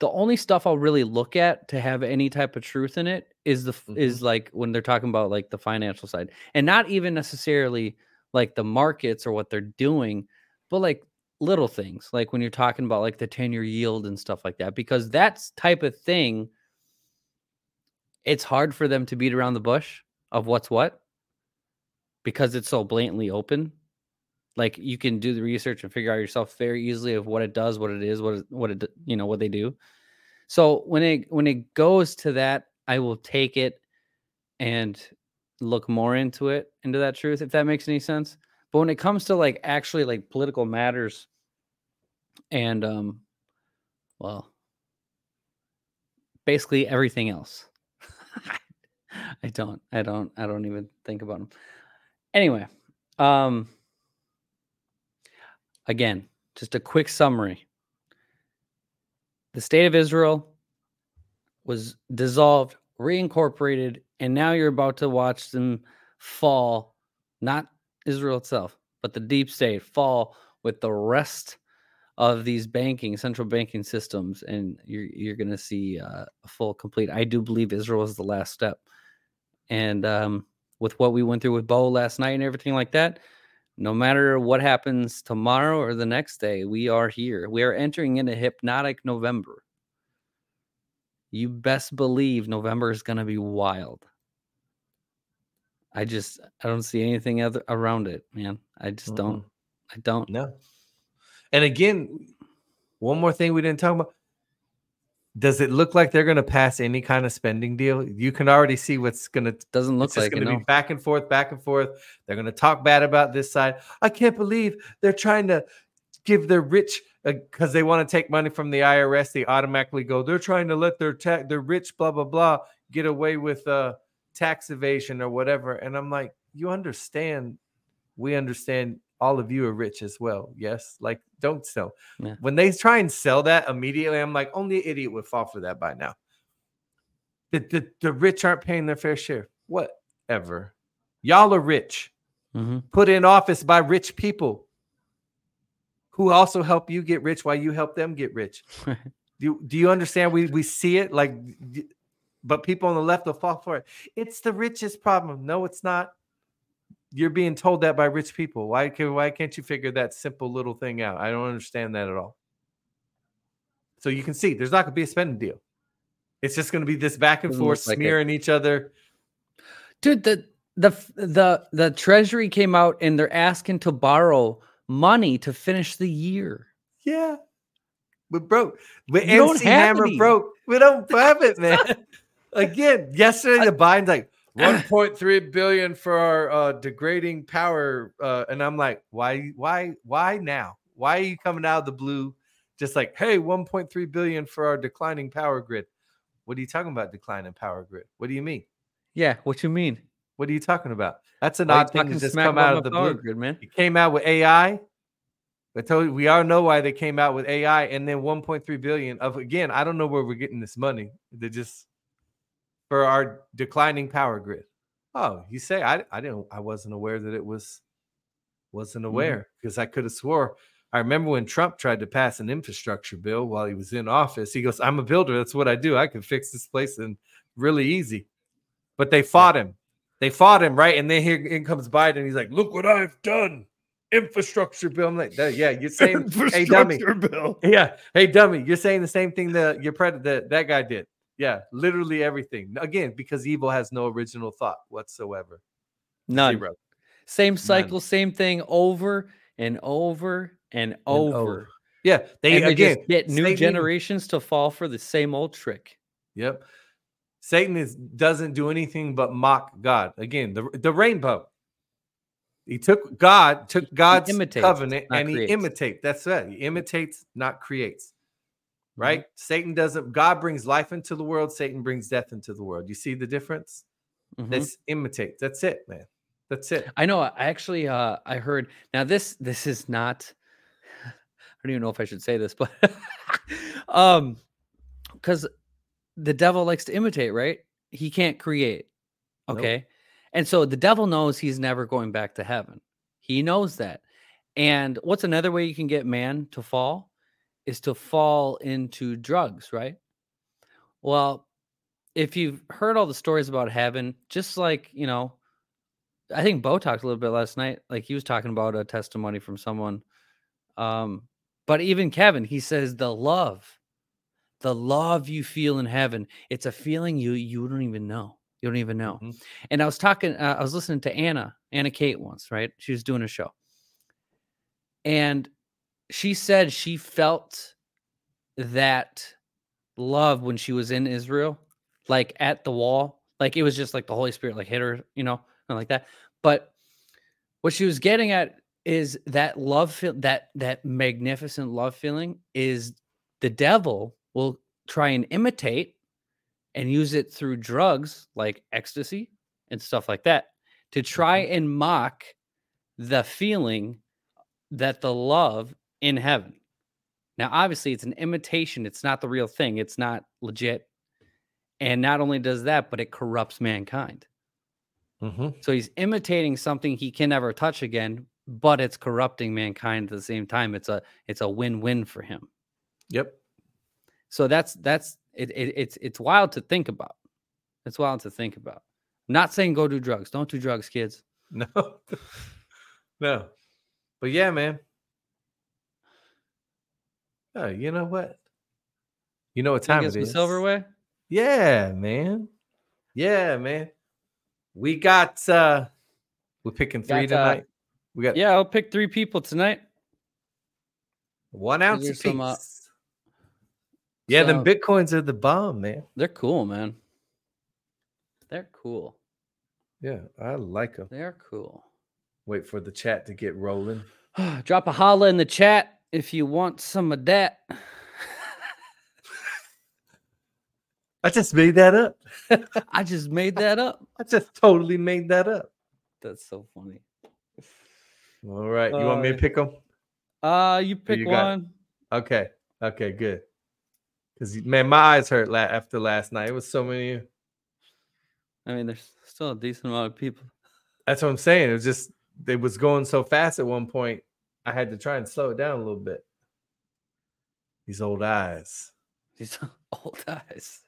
the only stuff I'll really look at to have any type of truth in it is the f mm-hmm. is like when they're talking about like the financial side, and not even necessarily like the markets or what they're doing, but like little things, like when you're talking about like the ten year yield and stuff like that, because that's type of thing it's hard for them to beat around the bush of what's what because it's so blatantly open. Like you can do the research and figure out yourself very easily of what it does, what it is, what it, what it you know what they do. So when it when it goes to that, I will take it and look more into it into that truth if that makes any sense. But when it comes to like actually like political matters and um well basically everything else I don't. I don't. I don't even think about them. Anyway, um, again, just a quick summary. The state of Israel was dissolved, reincorporated, and now you're about to watch them fall. Not Israel itself, but the deep state fall with the rest of these banking central banking systems, and you're you're going to see uh, a full complete. I do believe Israel is the last step and um, with what we went through with Bo last night and everything like that, no matter what happens tomorrow or the next day, we are here. We are entering into hypnotic November. You best believe November is going to be wild. I just I don't see anything other around it, man. I just mm-hmm. don't. I don't. No. And again, one more thing we didn't talk about does it look like they're going to pass any kind of spending deal? You can already see what's going to doesn't look like going to be back and forth, back and forth. They're going to talk bad about this side. I can't believe they're trying to give their rich because uh, they want to take money from the IRS. They automatically go. They're trying to let their tax, their rich, blah blah blah, get away with uh, tax evasion or whatever. And I'm like, you understand? We understand all of you are rich as well. Yes. Like, don't sell. Yeah. When they try and sell that immediately, I'm like, only an idiot would fall for that by now. The, the, the rich aren't paying their fair share. Whatever. Y'all are rich, mm-hmm. put in office by rich people who also help you get rich while you help them get rich. do, you, do you understand? We, we see it like, but people on the left will fall for it. It's the richest problem. No, it's not you're being told that by rich people. Why can why can't you figure that simple little thing out? I don't understand that at all. So you can see there's not going to be a spending deal. It's just going to be this back and forth like smearing it. each other. Dude, the the the the treasury came out and they're asking to borrow money to finish the year. Yeah. We're broke. we MC Hammer broke. We don't have it, man. Again, yesterday the Biden's like, 1.3 billion for our uh, degrading power uh, and i'm like why why why now why are you coming out of the blue just like hey 1.3 billion for our declining power grid what are you talking about declining power grid what do you mean yeah what you mean what are you talking about that's an why odd thing to just come out of the blue grid man it came out with ai I told you we all know why they came out with AI and then 1.3 billion of again. I don't know where we're getting this money. They just for our declining power grid. Oh, you say I I didn't I wasn't aware that it was wasn't mm-hmm. aware because I could have swore I remember when Trump tried to pass an infrastructure bill while he was in office. He goes, "I'm a builder. That's what I do. I can fix this place and really easy." But they fought him. They fought him, right? And then here in comes Biden. He's like, "Look what I've done." Infrastructure bill. I'm like, yeah, you're saying, hey dummy, bill. yeah, hey dummy, you're saying the same thing that your pred that that guy did. Yeah, literally everything. Again, because evil has no original thought whatsoever. None. Zero. Same cycle, None. same thing over and over and, and over. over. Yeah, they, they again get new Satan, generations to fall for the same old trick. Yep. Satan is doesn't do anything but mock God. Again, the the rainbow. He took God, took God's covenant, and creates. he imitates. That's it. He imitates, not creates. Mm-hmm. right? Mm-hmm. Satan doesn't, God brings life into the world, Satan brings death into the world. You see the difference? Mm-hmm. This imitates. That's it, man. That's it. I know. I actually, uh, I heard now this, this is not, I don't even know if I should say this, but, um, because the devil likes to imitate, right? He can't create. Okay. Nope. And so the devil knows he's never going back to heaven. He knows that. And what's another way you can get man to fall? is to fall into drugs, right? Well, if you've heard all the stories about heaven, just like, you know, I think Bo talked a little bit last night. Like he was talking about a testimony from someone. Um, but even Kevin, he says the love, the love you feel in heaven. It's a feeling you you don't even know. You don't even know. Mhm. And I was talking, uh, I was listening to Anna, Anna Kate once, right? She was doing a show. And she said she felt that love when she was in Israel, like at the wall. Like it was just like the Holy Spirit like hit her, you know, and like that. But what she was getting at is that love feel that that magnificent love feeling is the devil will try and imitate and use it through drugs like ecstasy and stuff like that to try and mock the feeling that the love in heaven. Now, obviously, it's an imitation, it's not the real thing, it's not legit. And not only does that, but it corrupts mankind. Mhm. So he's imitating something he can never touch again, but it's corrupting mankind at the same time. It's a it's a win-win for him. Yep. So that's that's it, it it's it's wild to think about. It's wild to think about. not saying go do drugs. Don't do drugs, kids. No. no. But yeah, man. Oh, you know what? You know what time it is. silverware. Yeah, man. Yeah, man. We got uh we're picking three Got, uh, tonight. we got Yeah, I'll pick three people tonight. one ounce some, uh, yeah, them some- bitcoins are the bomb, man. They're cool, man. They're cool. Yeah, I like them. They're cool. Wait for the chat to get rolling. Drop a holla in the chat if you want some of that. I just made that up. I just made that up. I just totally made that up. That's so funny. All right. You want me to Uh, pick them? Uh, you pick you got one. Okay. Okay, good. Because man, my eyes hurt la- after last night. It was so many. I mean, there's still a decent amount of people. That's what I'm saying. It was just it was going so fast at one point. I had to try and slow it down a little bit. These old eyes. These old eyes.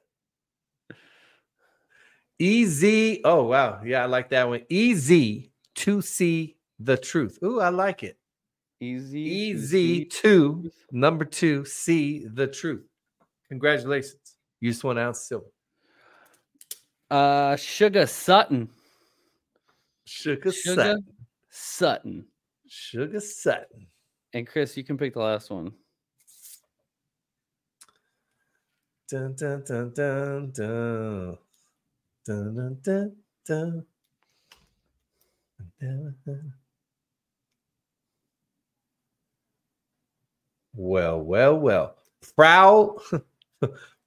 Easy. Oh wow. Yeah, I like that one. Easy to see the truth. Ooh, I like it. Easy. Easy to number two, see the truth. Congratulations. You just one ounce silver. Uh, Sugar Sutton. Sugar, Sugar Sutton. Sutton. Sugar Sutton. And Chris, you can pick the last one. Dun, dun, dun, dun, dun. Dun, dun, dun, dun. Dun, dun. Well, well, well. Prowl,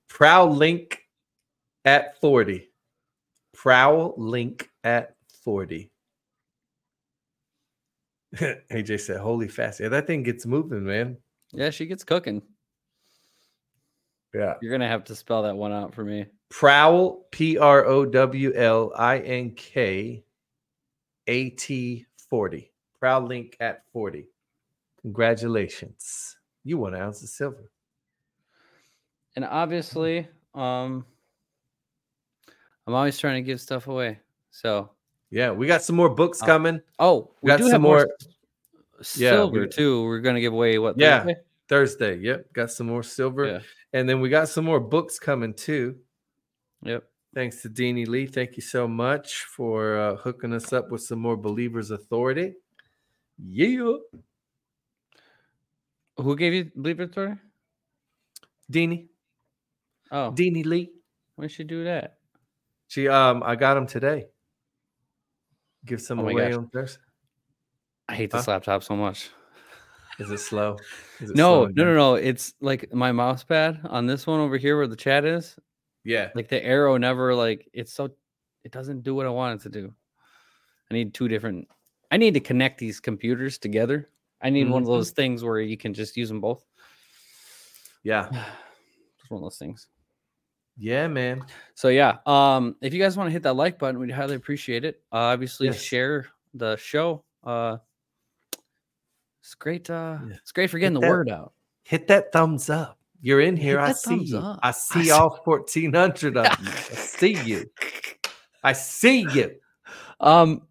Prowl link at 40. Prowl link at 40. AJ said, Holy fast. Yeah, that thing gets moving, man. Yeah, she gets cooking. Yeah. You're gonna have to spell that one out for me. Prowl, P R O W L I N K A T 40. Prowl link at 40. Congratulations. You won an ounce of silver. And obviously, um, I'm always trying to give stuff away. So, Yeah, we got some more books Uh, coming. oh, We got do some have more s- Yeah, silver we- too. We're gonna give away what? Yeah. Thursday? Thursday. Yep. Got some more silver. Yeah. And then we got some more books coming too. Yep. Thanks to Deanie Lee. Thank you so much for uh, hooking us up with some more Believers Authority. Yeah. Who gave you Believer Authority? Deanie. Oh, Deanie Lee. when should you do that? She um I got them today. Give some Oh away on Thursday. I hate this Huh? laptop so much. Is it slow? Is it No, slowing no, no, no. It's like my mouse pad on this one over here where the chat is. Yeah. Like the arrow never like it's so it doesn't do what I want it to do. I need two different. I need to connect these computers together. I need one of Mhm. those things where you can just use them both. Yeah. Just one of those things. Yeah, man. So yeah, um, if you guys want to hit that like button, we'd highly appreciate it. Uh, obviously, Yes. share the show. Uh, it's great. Uh, Yeah. it's great for getting the that- word out. Hit that thumbs up. You're in here. I that see you. I I see see- all 1400 of you. I see you. I see you. Um,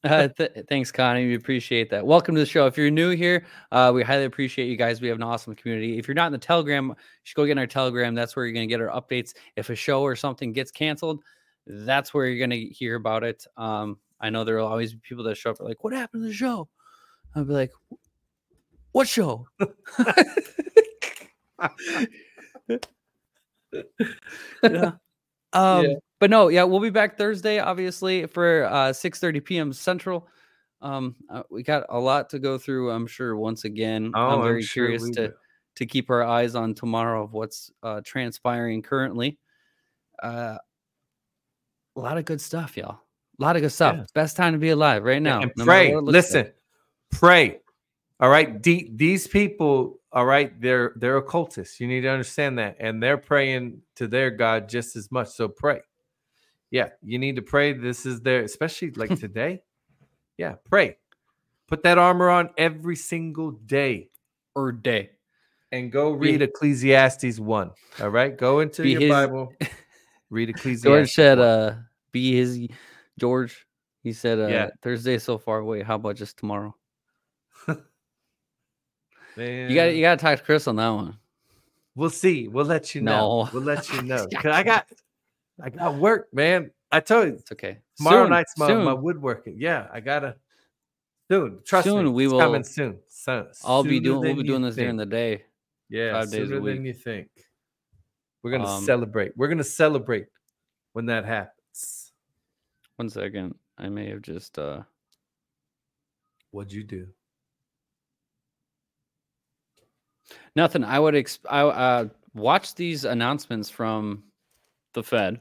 Uh, th- thanks, Connie. We appreciate that. Welcome to the show. If you're new here, uh, we highly appreciate you guys. We have an awesome community. If you're not in the Telegram, you should go get in our Telegram. That's where you're going to get our updates. If a show or something gets canceled, that's where you're going to hear about it. Um, I know there will always be people that show up like, "What happened to the show?" I'll be like, "What show?" yeah. Um, Yeah. But no, yeah, we'll be back Thursday, obviously, for uh 6 30 p.m. Central. Um, uh, we got a lot to go through, I'm sure. Once again, Oh, I'm I'm very sure curious to to keep our eyes on tomorrow of what's uh transpiring currently. Uh a lot of good stuff, y'all. A lot of good stuff. Yeah. Best time to be alive right now. and no pray. it like. Listen, pray. All right. The- these people, all right, they're they're occultists. You need to understand that. And they're praying to their God just as much. So pray. Yeah, you need to pray. This is there, especially like today. Yeah, pray. Put that armor on every single day or day. and go Be- read Ecclesiastes 1. All right. Go into Be your his- Bible. Read Ecclesiastes. George said, 1. uh, be his George. He said, uh, Yeah. Thursday so far away. How about just tomorrow? Man. You got you got to talk to Chris on that one. We'll see. We'll let you know. No. We'll let you know. I got I got work, man. I told you It's okay. tomorrow Soon, night's my, soon. my woodworking. Yeah, I gotta soon. Trust me. Soon we it's will- coming soon. So, I'll be doing. We'll be doing this during the day. yeah five days a sooner week. than you think. We're gonna Um, celebrate. We're gonna celebrate when that happens. One second. I may have just. uh What'd you do? Nothing. I would ex- I uh, watch these announcements from the Fed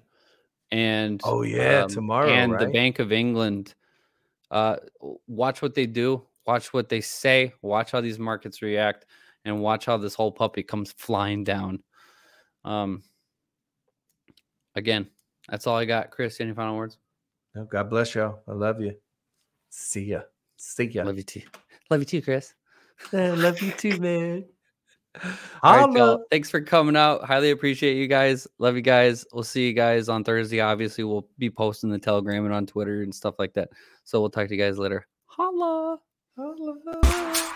and Oh yeah, um, tomorrow and the? Bank of England. Uh, watch what they do. Watch what they say. Watch how these markets react, and watch how this whole puppy comes flying down. Um. Again, that's all I got. Chris, any final words? No, God bless y'all. I love you. See ya. See ya. Love you too. Love you too, Chris. I love you too, man. All right, Holla. y'all. Thanks for coming out. Highly appreciate you guys. Love you guys. We'll see you guys on Thursday. Obviously, we'll be posting the Telegram and on Twitter and stuff like that. So we'll talk to you guys later. Holla. Holla.